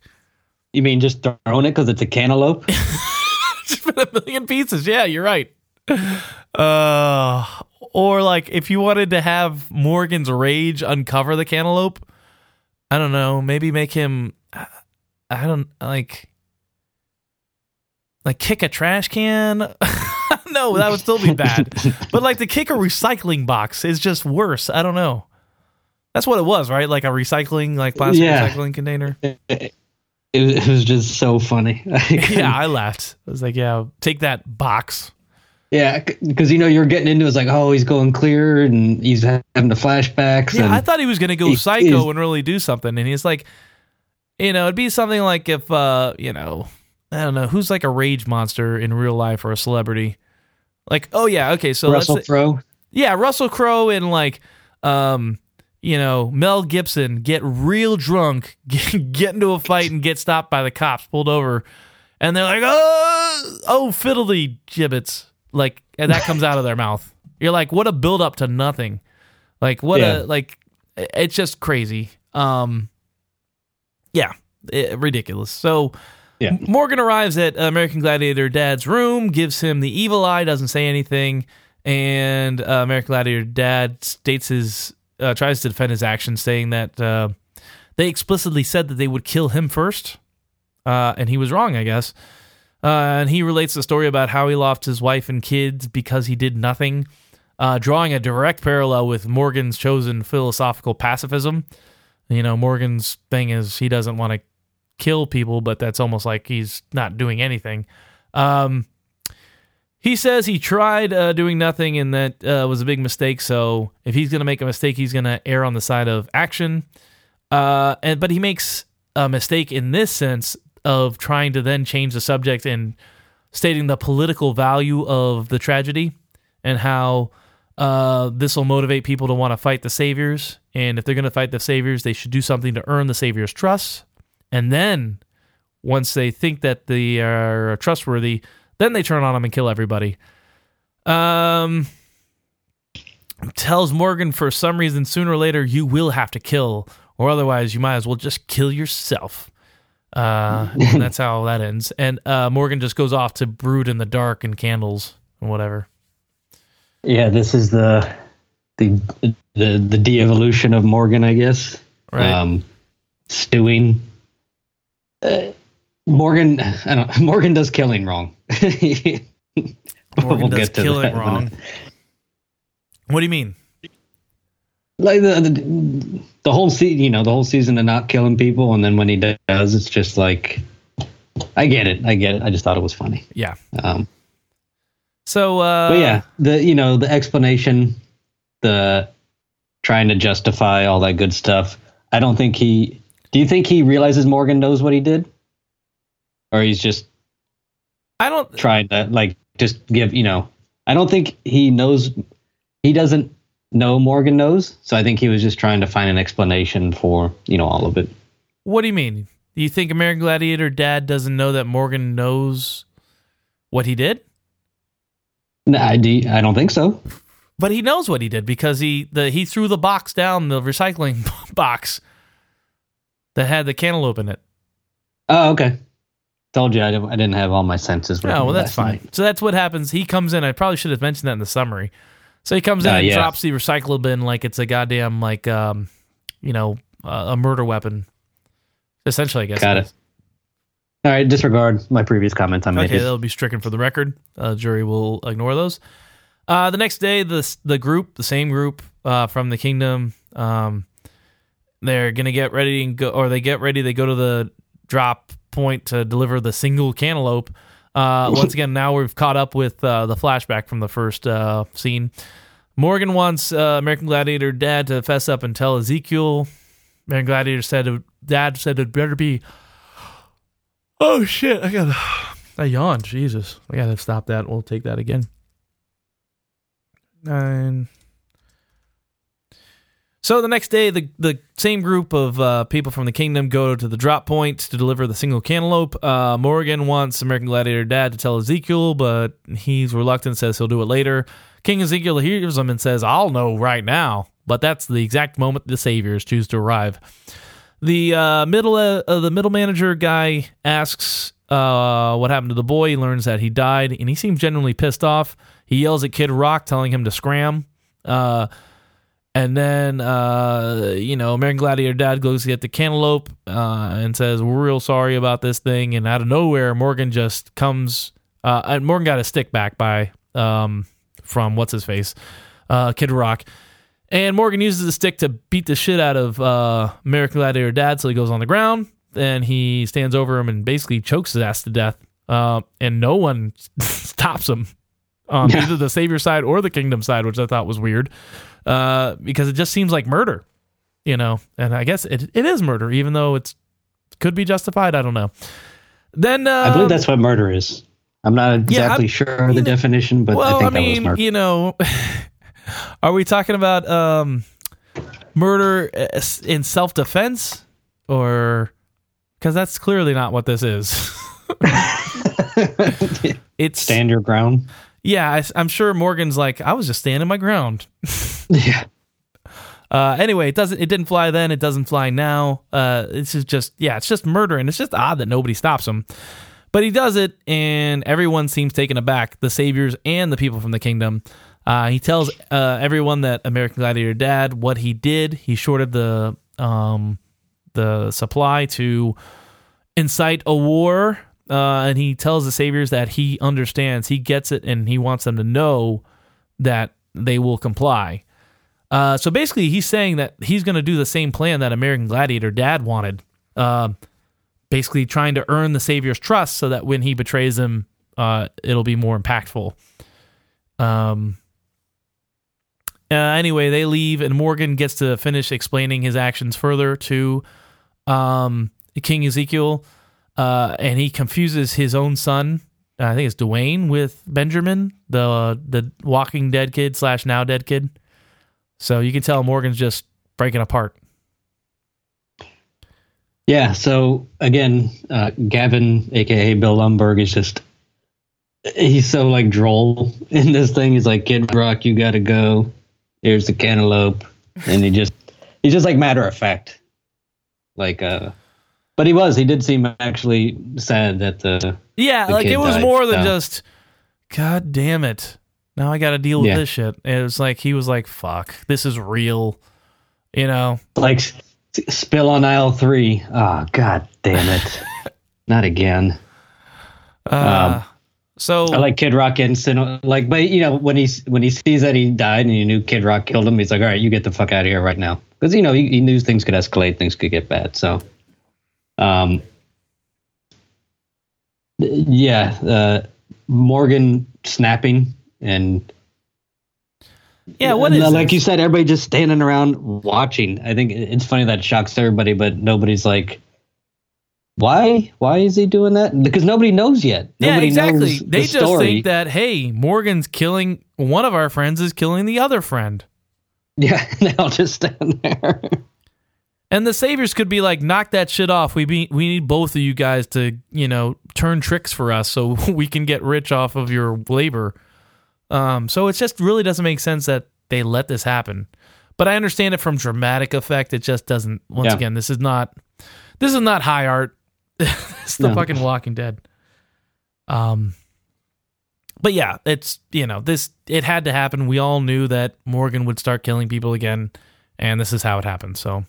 you mean just throwing it because it's a cantaloupe? [laughs] just for a million pieces. Yeah, you're right. Uh, or like if you wanted to have Morgan's rage uncover the cantaloupe, I don't know, maybe make him I don't like like kick a trash can. [laughs] no, that would still be bad. [laughs] but like to kick a recycling box is just worse. I don't know. That's what it was, right? Like a recycling, like plastic Yeah. recycling container. it, [laughs] it, it was just so funny. yeah, I laughed. I was like, yeah, take that box. Yeah, because you know you're getting into it, it's like, oh, he's going clear and he's having the flashbacks. Yeah, I thought he was going to go he psycho and really do something, and he's like, you know, it'd be something like if uh, you know, I don't know, who's like a rage monster in real life or a celebrity. Like, oh yeah, okay, so Russell Crowe. yeah, Russell Crowe and like um you know, Mel Gibson get real drunk, [laughs] get, get into a fight and get stopped by the cops, pulled over, and they're like, "Oh, oh, fiddly gibbets." Like and that comes out of their mouth. You're like, "What a build up to nothing." Like what Yeah. a like it's just crazy. Um yeah, it- ridiculous. So Yeah. Morgan arrives at American Gladiator Dad's room, gives him the evil eye, doesn't say anything, and uh, American Gladiator Dad states his uh, tries to defend his actions, saying that uh, they explicitly said that they would kill him first, uh, and he was wrong, I guess. Uh, and he relates the story about how he lost his wife and kids because he did nothing, uh, drawing a direct parallel with Morgan's chosen philosophical pacifism. You know, Morgan's thing is he doesn't want to kill people, but that's almost like he's not doing anything. Um, he says he tried uh, doing nothing and that uh, was a big mistake. So if he's going to make a mistake, he's going to err on the side of action. Uh, and but he makes a mistake in this sense of trying to then change the subject and stating the political value of the tragedy and how uh, this will motivate people to want to fight the saviors. And if they're going to fight the saviors, they should do something to earn the saviors' trust. And then once they think that they are trustworthy, then they turn on them and kill everybody. Um, tells Morgan for some reason sooner or later you will have to kill, or otherwise you might as well just kill yourself. Uh, and that's how that ends. And uh, Morgan just goes off to brood in the dark and candles and whatever. Yeah, this is the the the the de-evolution of Morgan, I guess. Right. Um, stewing. Uh, Morgan, I don't. [laughs] Morgan does killing wrong. [laughs] Morgan We'll does killing that in a wrong. What do you mean? Like the, the the whole season, you know, the whole season of not killing people, and then when he does, it's just like, I get it, I get it. I just thought it was funny. Yeah. Um, So, uh, but yeah, the you know the explanation, the trying to justify all that good stuff. I don't think he. Do you think he realizes Morgan knows what he did, or he's just I don't. trying to like just give you know? I don't think he knows. He doesn't know Morgan knows, so I think he was just trying to find an explanation for you know all of it. What do you mean? Do you think American Gladiator Dad doesn't know that Morgan knows what he did? No, I, do, I don't think so. But he knows what he did because he the he threw the box down the recycling [laughs] box that had the cantaloupe in it. Oh, okay. Told you I didn't, I didn't have all my senses. Oh, well, that's fine. night. So that's what happens. He comes in. I probably should have mentioned that in the summary. So he comes in Uh, and yeah. drops the recycle bin like it's a goddamn like um, you know, uh, a murder weapon. Essentially, I guess. Got it. All right, disregard my previous comments. I made. Okay, that'll be stricken for the record. Uh, jury will ignore those. Uh, the next day, the the group, the same group uh, from the kingdom, um, they're gonna get ready and go, or they get ready. They go to the drop point to deliver the single cantaloupe. Uh, once [laughs] again, now we've caught up with uh, the flashback from the first uh, scene. Morgan wants uh, American Gladiator Dad to fess up and tell Ezekiel. American Gladiator said, "Dad said it better be." Oh shit! I gotta. [sighs] I yawned. Jesus, I gotta stop that. We'll take that again. Nine. So the next day, the the same group of uh, people from the kingdom go to the drop point to deliver the single cantaloupe. Uh, Morgan wants American Gladiator Dad to tell Ezekiel, but he's reluctant. Says he'll do it later. King Ezekiel hears him and says, "I'll know right now." But that's the exact moment the saviors choose to arrive. The uh, middle uh, uh, the middle manager guy asks uh, what happened to the boy. He learns that he died, and he seems genuinely pissed off. He yells at Kid Rock, telling him to scram. And then, uh, you know, American Gladiator Dad goes to get the cantaloupe uh, and says, "We're real sorry about this thing." And out of nowhere, Morgan just comes. Uh, and Morgan got a stick back by um, from what's his face, uh, Kid Rock. And Morgan uses the stick to beat the shit out of uh, American Gladiator Dad, so he goes on the ground. Then he stands over him and basically chokes his ass to death. Uh, and no one [laughs] stops him on Yeah. either the Savior side or the Kingdom side, which I thought was weird uh, because it just seems like murder, you know. And I guess it, it is murder, even though it's could be justified. I don't know. Then I believe um, that's what murder is. I'm not exactly I'm- sure of the you know- definition, but I think I, that was mean, murder. you know, [laughs] are we talking about um, murder uh, in self defense or because that's clearly not what this is. [laughs] [laughs] it's Stand your ground. Yeah. I, I'm sure Morgan's like I was just standing my ground. [laughs] Yeah. Uh, anyway, it doesn't. It didn't fly then. It doesn't fly now. Uh, this is just yeah. It's just murder, and it's just odd that nobody stops him. But he does it, and everyone seems taken aback. The saviors and the people from the kingdom. Uh, he tells uh, everyone that American Gladiator Dad what he did. He shorted the um, the supply to incite a war, uh, and he tells the saviors that he understands, he gets it, and he wants them to know that they will comply. Uh, so basically, he's saying that he's going to do the same plan that American Gladiator Dad wanted. Uh, basically, trying to earn the Savior's trust so that when he betrays him, uh, it'll be more impactful. Um. Uh, anyway, they leave, and Morgan gets to finish explaining his actions further to um, King Ezekiel, uh, and he confuses his own son. uh, I think it's Dwayne with Benjamin, the the Walking Dead kid slash now dead kid. So you can tell Morgan's just breaking apart. Yeah. So again, uh, Gavin, aka Bill Lumbergh, is just he's so like droll [laughs] in this thing. He's like, Kid Rock, you gotta go. Here's the cantaloupe, and he just he's just like matter of fact, like uh. But he was. He did seem actually sad that the Yeah, The like it was died, more than so. just, God damn it! Now I got to deal with Yeah. this shit. And it was like he was like, "Fuck, this is real," you know. like spill on aisle three. Oh god damn it! [laughs] Not again. Uh, so I like Kid Rock instant like, but you know when he's when he sees that he died and he knew Kid Rock killed him, he's like, all right, you get the fuck out of here right now, because you know he, he knew things could escalate, things could get bad. So, um, yeah, uh, Morgan snapping and yeah, what is like this? you said, everybody just standing around watching. I think it's funny that shocks everybody, but nobody's like. Why? Why is he doing that? Because nobody knows yet. Yeah, Nobody exactly. knows They the just story. think that hey, Morgan's killing one of our friends is killing the other friend. Yeah, [laughs] they all just stand there. And the saviors could be like, knock that shit off. We be, we need both of you guys to, you know, turn tricks for us so [laughs] we can get rich off of your labor. Um, so it just really doesn't make sense that they let this happen. But I understand it from dramatic effect. It just doesn't. Once Yeah. again, this is not this is not high art. [laughs] it's the No. fucking Walking Dead. Um, but yeah, it's you know this it had to happen. We all knew that Morgan would start killing people again, and this is how it happened. So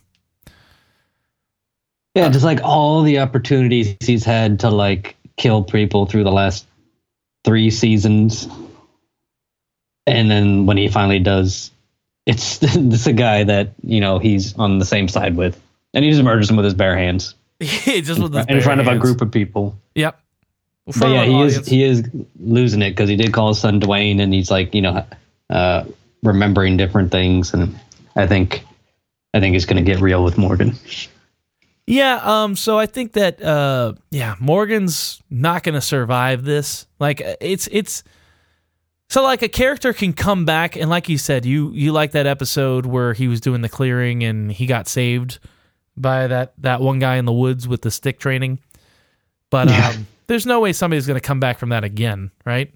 Yeah, just like all the opportunities he's had to like kill people through the last three seasons. And then when he finally does, it's [laughs] it's a guy that, you know, he's on the same side with. And he just murders him with his bare hands [laughs] just with his in front bare of a group of people. Yep. In But yeah, he is he is losing it because he did call his son Dwayne, and he's like, you know, uh, remembering different things, and I think I think it's going to get real with Morgan. Yeah, um so I think that uh yeah, Morgan's not going to survive this. Like uh, it's it's so like a character can come back and like you said, you you like that episode where he was doing the clearing and he got saved by that that one guy in the woods with the stick training. But Yeah. um there's no way somebody's going to come back from that again, right?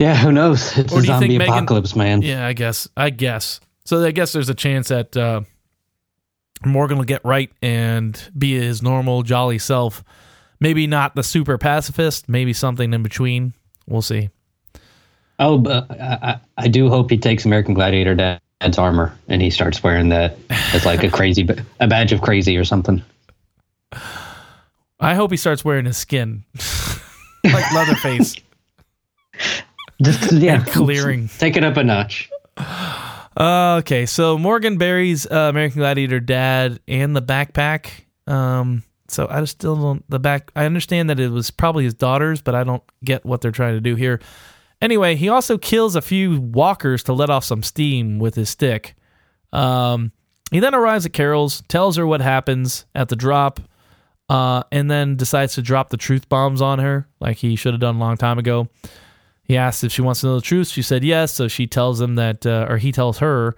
Yeah, who knows? It's Or a do you think zombie Megan- apocalypse, man. Yeah, I guess. I guess. So I guess there's a chance that uh, Morgan will get right and be his normal jolly self. Maybe not the super pacifist. Maybe something in between. We'll see. Oh, but I, I, do hope he takes American Gladiator Dad's armor and he starts wearing that as like a [laughs] crazy, a badge of crazy or something. I hope he starts wearing his skin, [laughs] like Leatherface. [laughs] Just yeah, And clearing. Take it up a notch. Uh, okay, so Morgan buries uh, American Gladiator dad and the backpack. Um, so I just still don't the back. I understand that it was probably his daughters, but I don't get what they're trying to do here. Anyway, he also kills a few walkers to let off some steam with his stick. Um, He then arrives at Carol's, tells her what happens at the drop, uh, and then decides to drop the truth bombs on her, like he should have done a long time ago. He asks if she wants to know the truth. She said yes, so she tells him that, uh, or he tells her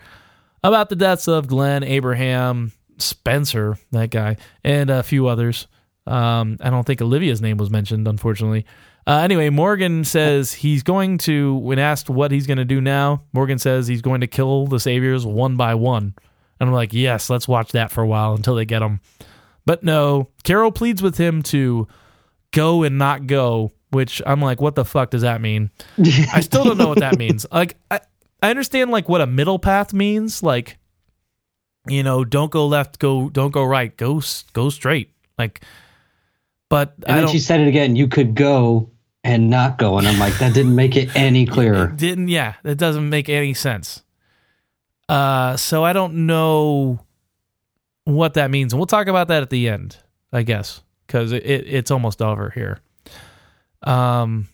about the deaths of Glenn, Abraham, Spencer, that guy, and a few others. Um, I don't think Olivia's name was mentioned, unfortunately. Uh, anyway, Morgan says he's going to, when asked what he's going to do now, Morgan says he's going to kill the Saviors one by one. And I'm like, yes, let's watch that for a while until they get them. But no, Carol pleads with him to go and not go, which I'm like, what the fuck does that mean? I still don't know what that means. [laughs] Like, I, I understand like what a middle path means. Like, you know, don't go left, go, don't go right, go, go straight. Like, but and then she said it again. You could go and not go, and I'm like, that didn't make it any [laughs] clearer. It didn't. Yeah, that doesn't make any sense. Uh, so I don't know what that means, and we'll talk about that at the end, I guess, because it, it, it's almost over here. Um,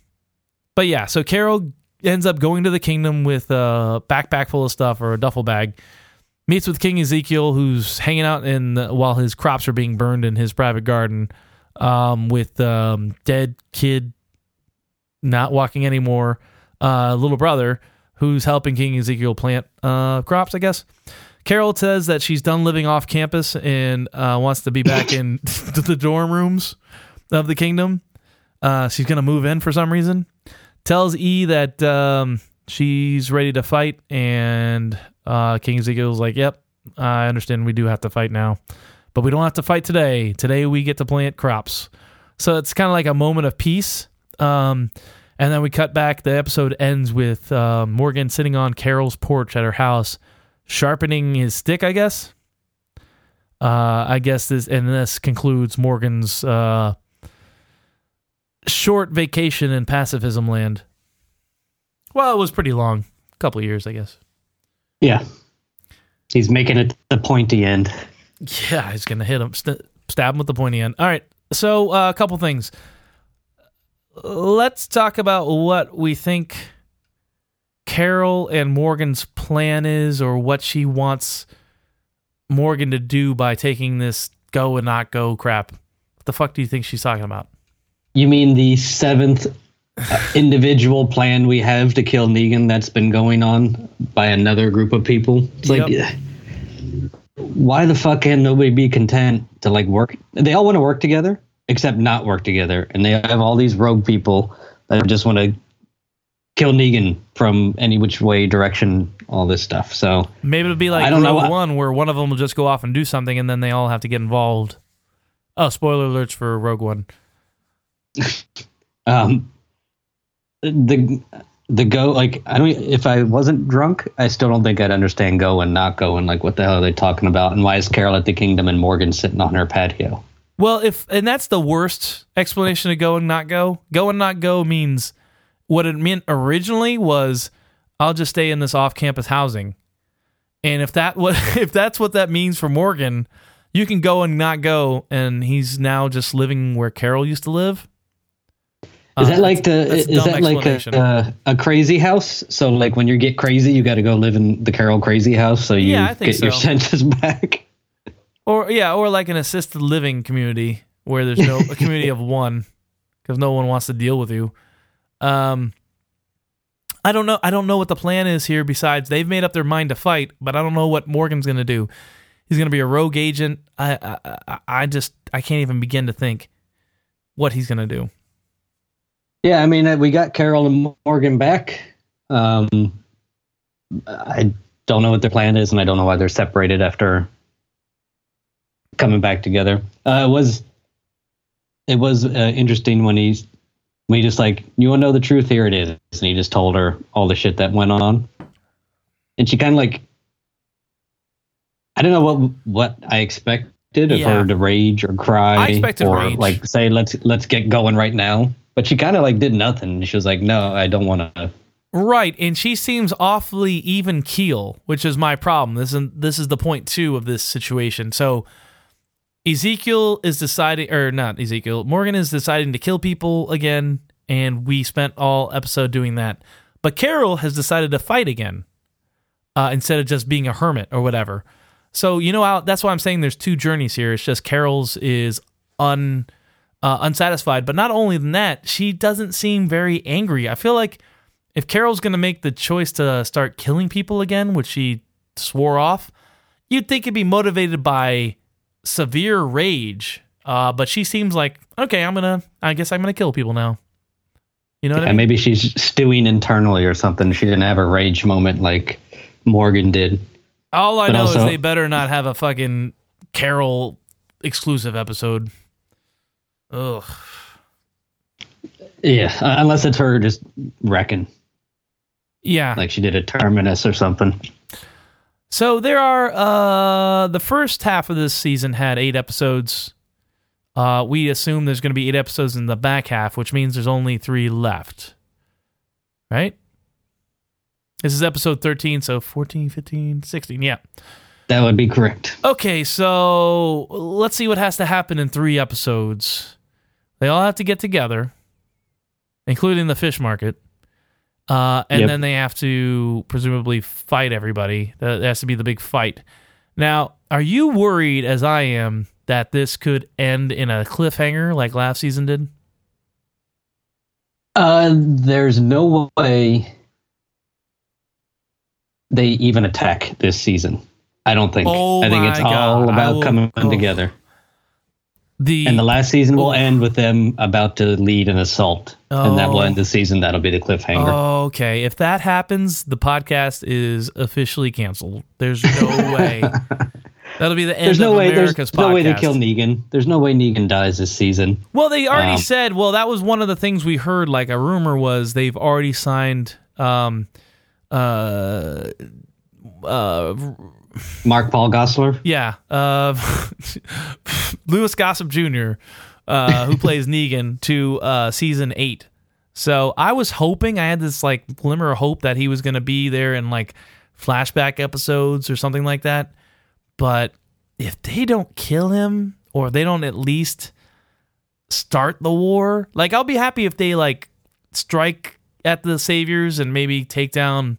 but yeah, so Carol ends up going to the kingdom with a backpack full of stuff or a duffel bag. Meets with King Ezekiel, who's hanging out in the, while his crops are being burned in his private garden, um, with um, dead kid not walking anymore, uh, little brother who's helping King Ezekiel plant uh, crops, I guess. Carol says that she's done living off campus and uh, wants to be back [laughs] in [laughs] the dorm rooms of the kingdom. Uh, she's going to move in for some reason. Tells E that um, she's ready to fight, and uh, King Ezekiel's like, "Yep, I understand. We do have to fight now, but we don't have to fight today. Today we get to plant crops." So it's kind of like a moment of peace. Um, and then we cut back. The episode ends with uh, Morgan sitting on Carol's porch at her house, sharpening his stick. I guess. Uh, I guess this and this concludes Morgan's uh, short vacation in pacifism land. Well, it was pretty long, a couple years, I guess. Yeah, he's making it the pointy end. Yeah, he's gonna hit him, st- stab him with the pointy end. All right, so uh, a couple things let's talk about what we think Carol and Morgan's plan is or what she wants Morgan to do by taking this go and not go crap. What the fuck do you think she's talking about? You mean the seventh uh, individual plan we have to kill Negan that's been going on by another group of people? It's yep. like why the fuck can nobody be content to like work? They all want to work together except not work together. And they have all these rogue people that just want to kill Negan from any which way direction, all this stuff. So maybe it'll be like I don't Rogue know One, where one of them will just go off and do something, and then they all have to get involved. Oh, spoiler alerts for Rogue One. [laughs] um, the the go like I don't if I wasn't drunk, I still don't think I'd understand go and not go and like what the hell are they talking about and why is Carol at the kingdom and Morgan sitting on her patio? Well, if and that's the worst explanation to go and not go. Go and not go means what it meant originally was I'll just stay in this off-campus housing. And if that what [laughs] if that's what that means for Morgan, you can go and not go and he's now just living where Carol used to live. Is that uh, like the is that like a, a crazy house? So like when you get crazy, you got to go live in the Carol crazy house so you yeah, get so. your senses [laughs] back. Or yeah, or like an assisted living community where there's no a community of [laughs] one because no one wants to deal with you. Um, I don't know. I don't know what the plan is here. Besides, they've made up their mind to fight, but I don't know what Morgan's going to do. He's going to be a rogue agent. I, I, I just, I can't even begin to think what he's going to do. Yeah, I mean, uh, we got Carol and Morgan back. Um, I don't know what their plan is, and I don't know why they're separated after coming back together. Uh, it was it was uh, interesting when he's when he just like you want to know the truth here it is and he just told her all the shit that went on and she kind of like i don't know what what i expected of yeah. her to rage or cry or rage. like say let's let's get going right now but she kind of like did nothing she was like no i don't want to Right, and she seems awfully even keel, which is my problem. This is this is the two of this situation. So Ezekiel is deciding, or not Ezekiel, Morgan is deciding to kill people again, and we spent all episode doing that. But Carol has decided to fight again uh, instead of just being a hermit or whatever. So you know that's why I'm saying there's two journeys here. It's just Carol's is un uh, unsatisfied, but not only than that, she doesn't seem very angry. I feel like if Carol's going to make the choice to start killing people again, which she swore off, you'd think it'd be motivated by severe rage. Uh, but she seems like okay, I'm gonna. I guess I'm gonna kill people now. You know what I And mean? maybe she's stewing internally or something. She didn't have a rage moment like Morgan did. All I but know is they better not have a fucking Carol exclusive episode. Ugh. Yeah, uh, unless it's her just wrecking, Yeah. like she did a Terminus or something. So there are uh the first half of this season had eight episodes. Uh we assume there's gonna be eight episodes in the back half, which means there's only three left. Right? This is episode 13, so 14, 15, 16. Yeah. That would be correct. Okay, so let's see what has to happen in three episodes. They all have to get together, including the fish market. Uh, and Yep. then they have to presumably fight everybody. That has to be the big fight. Now, are you worried, as I am, that this could end in a cliffhanger like last season did? Uh, there's no way they even attack this season. I don't think. Oh I think it's God. all about will- coming oh. together. The And the last season will Oh. end with them about to lead an assault, and that will Oh. end the season. That'll be the cliffhanger. Okay, if that happens, the podcast is officially canceled. There's no way. [laughs] That'll be the end there's no way. America's There's no way they podcast. kill Negan. There's no way Negan dies this season. Well, they already Um, said. Well, that was one of the things we heard. Like a rumor was they've already signed. Um, uh, uh, Mark Paul Gosselaar. yeah. Uh, [laughs] Louis Gossett Jr., uh, who [laughs] plays Negan, to uh, season eight. So I was hoping I had this like glimmer of hope that he was going to be there in like flashback episodes or something like that. But if they don't kill him or they don't at least start the war, like I'll be happy if they like strike at the saviors and maybe take down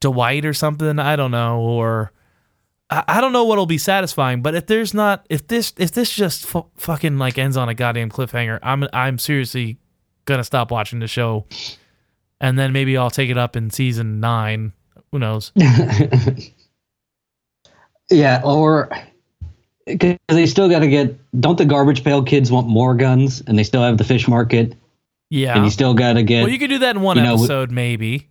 Dwight or something. I don't know, or I, I don't know what'll be satisfying. But if there's not, if this, if this just fu- fucking like ends on a goddamn cliffhanger, I'm I'm seriously gonna stop watching the show, and then maybe I'll take it up in season nine. Who knows? [laughs] Yeah, or because they still got to get. Don't the garbage pail kids want more guns, and they still have the fish market, Yeah. and you still got to get. well, you could do that in one you know, episode, maybe.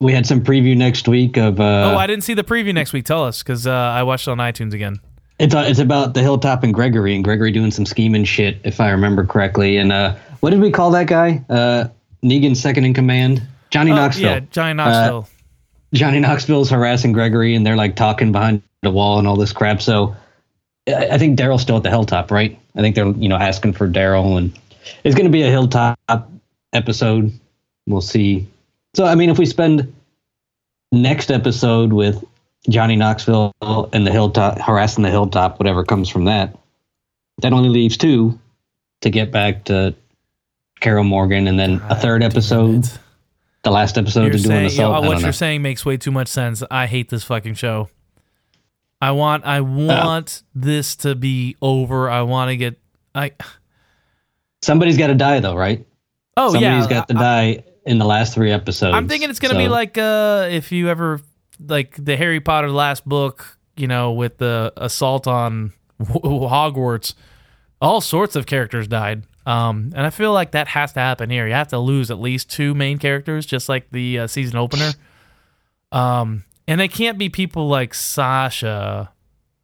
We had some preview next week of. Uh, oh, I didn't see the preview next week. Tell us, because uh, I watched it on iTunes again. It's uh, it's about the hilltop and Gregory, and Gregory doing some scheming shit, if I remember correctly. And uh, what did we call that guy? Uh, Negan's second in command, Johnny Oh, Knoxville. yeah, Johnny Knoxville. Johnny Knoxville's harassing Gregory, and they're like talking behind the wall and all this crap. So I I think Daryl's still at the hilltop, right? I think they're you know asking for Daryl, and it's going to be a hilltop episode. We'll see. So I mean, if we spend next episode with Johnny Knoxville and the hilltop harassing the hilltop, whatever comes from that, that only leaves two to get back to Carol Morgan, and then a ah, third episode, the last episode You're to do an assault. I what you're know. saying makes way too much sense. I hate this fucking show. I want I uh, want this to be over. I want to get I Somebody's got to die, though, right? Oh Somebody's yeah. Somebody's got to die in the last three episodes. I'm thinking it's going to be like uh if you ever like the Harry Potter last book, you know, with the assault on [laughs] Hogwarts, all sorts of characters died. Um, and I feel like that has to happen here. You have to lose at least two main characters, just like the uh, season opener. Um, and they can't be people like Sasha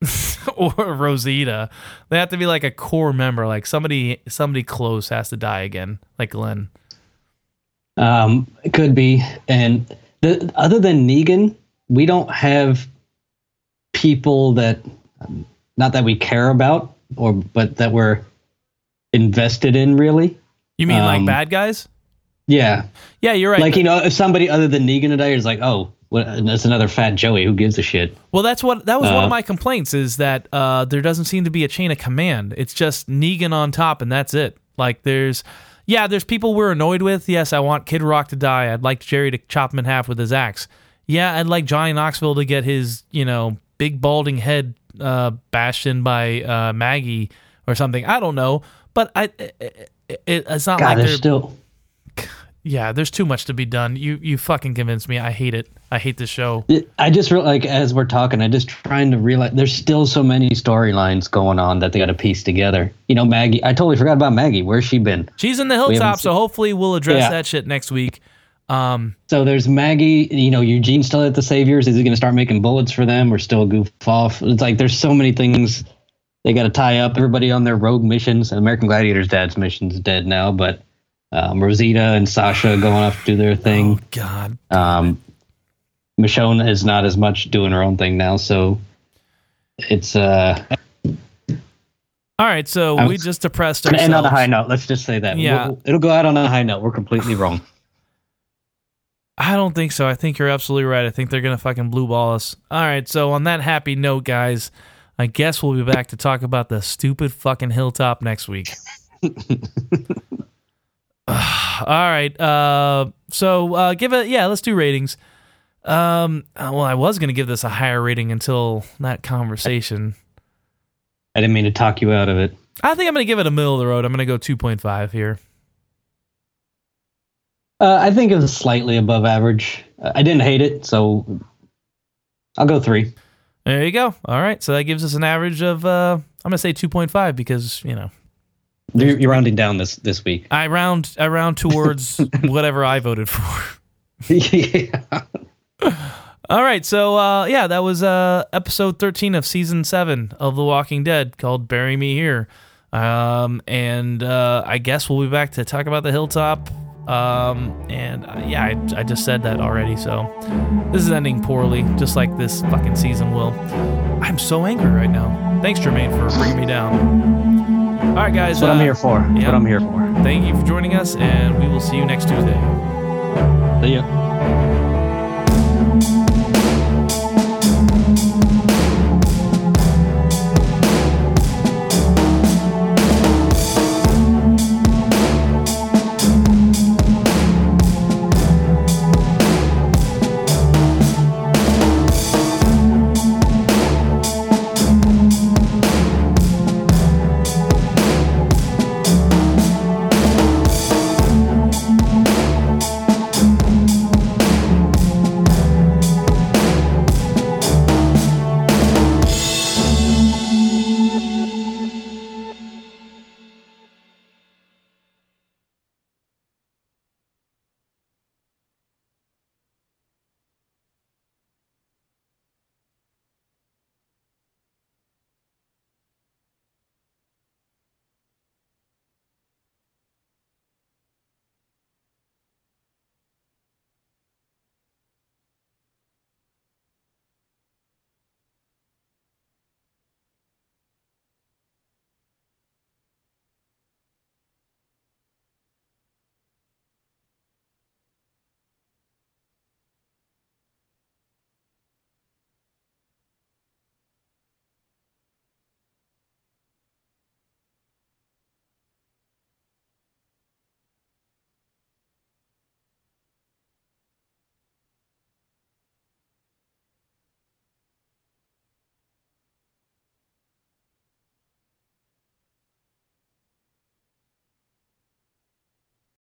[laughs] or Rosita. They have to be like a core member, like somebody somebody close has to die again, like Glenn. Um, it could be. And the, other than Negan, we don't have people that, um, not that we care about, or but that we're invested in, really. You mean like Um, bad guys? Yeah, Yeah, you're right. like you know, if somebody other than Negan today is like, oh, what, that's another fat Joey. Who gives a shit? Well, that's what that was one Uh, of my complaints is that uh, there doesn't seem to be a chain of command. It's just Negan on top, and that's it. Like there's, yeah, there's people we're annoyed with. Yes, I want Kid Rock to die. I'd like Jerry to chop him in half with his axe. Yeah, I'd like Johnny Knoxville to get his, you know, big balding head uh, bashed in by uh, Maggie or something. I don't know, but I it, it, it's not God, like there's they're still yeah. There's too much to be done. You you fucking convinced me. I hate it. I hate this show. I just re- like as we're talking, I just trying to realize there's still so many storylines going on that they got to piece together. You know, Maggie. I totally forgot about Maggie. Where's she been? She's in the hilltop, so hopefully we'll address Yeah. that shit next week. Um, So there's Maggie. You know, Eugene's still at the Saviors. Is he going to start making bullets for them or still goof off? It's like there's so many things they got to tie up. Everybody on their rogue missions. American Gladiator's dad's mission's dead now, but um, Rosita and Sasha going off to do their thing. oh God, Um, Michonne is not as much doing her own thing now, so it's uh. all right. So I'm- we just depressed And on a high note, let's just say that. Yeah. We'll- it'll go out on a high note. We're completely wrong. I don't think so. I think you're absolutely right. I think they're gonna fucking blue ball us. All right. So on that happy note, guys, I guess we'll be back to talk about the stupid fucking hilltop next week. [laughs] [sighs] All right. Uh, so uh, give it. Yeah, let's do ratings. Um, uh, well, I was gonna give this a higher rating until that conversation. I didn't mean to talk you out of it. I think I'm gonna give it a middle of the road. I'm gonna go 2.5 here. Uh, I think it was slightly above average. Uh, I didn't hate it, so I'll go three. There you go. All right. So that gives us an average of uh, I'm gonna say 2.5 because you know You're, you're rounding down this this week. I round I round towards [laughs] whatever I voted for. yeah. All right, so uh, yeah, that was uh, episode thirteen of season seven of The Walking Dead, called "Bury Me Here," um, and uh, I guess we'll be back to talk about the hilltop. Um, and uh, yeah, I, I just said that already, so this is ending poorly, just like this fucking season will. I'm so angry right now. Thanks, Jermaine, for bringing me down. All right, guys, That's what I'm uh, here for. Yeah. what I'm here for. Thank you for joining us, and we will see you next Tuesday. See ya.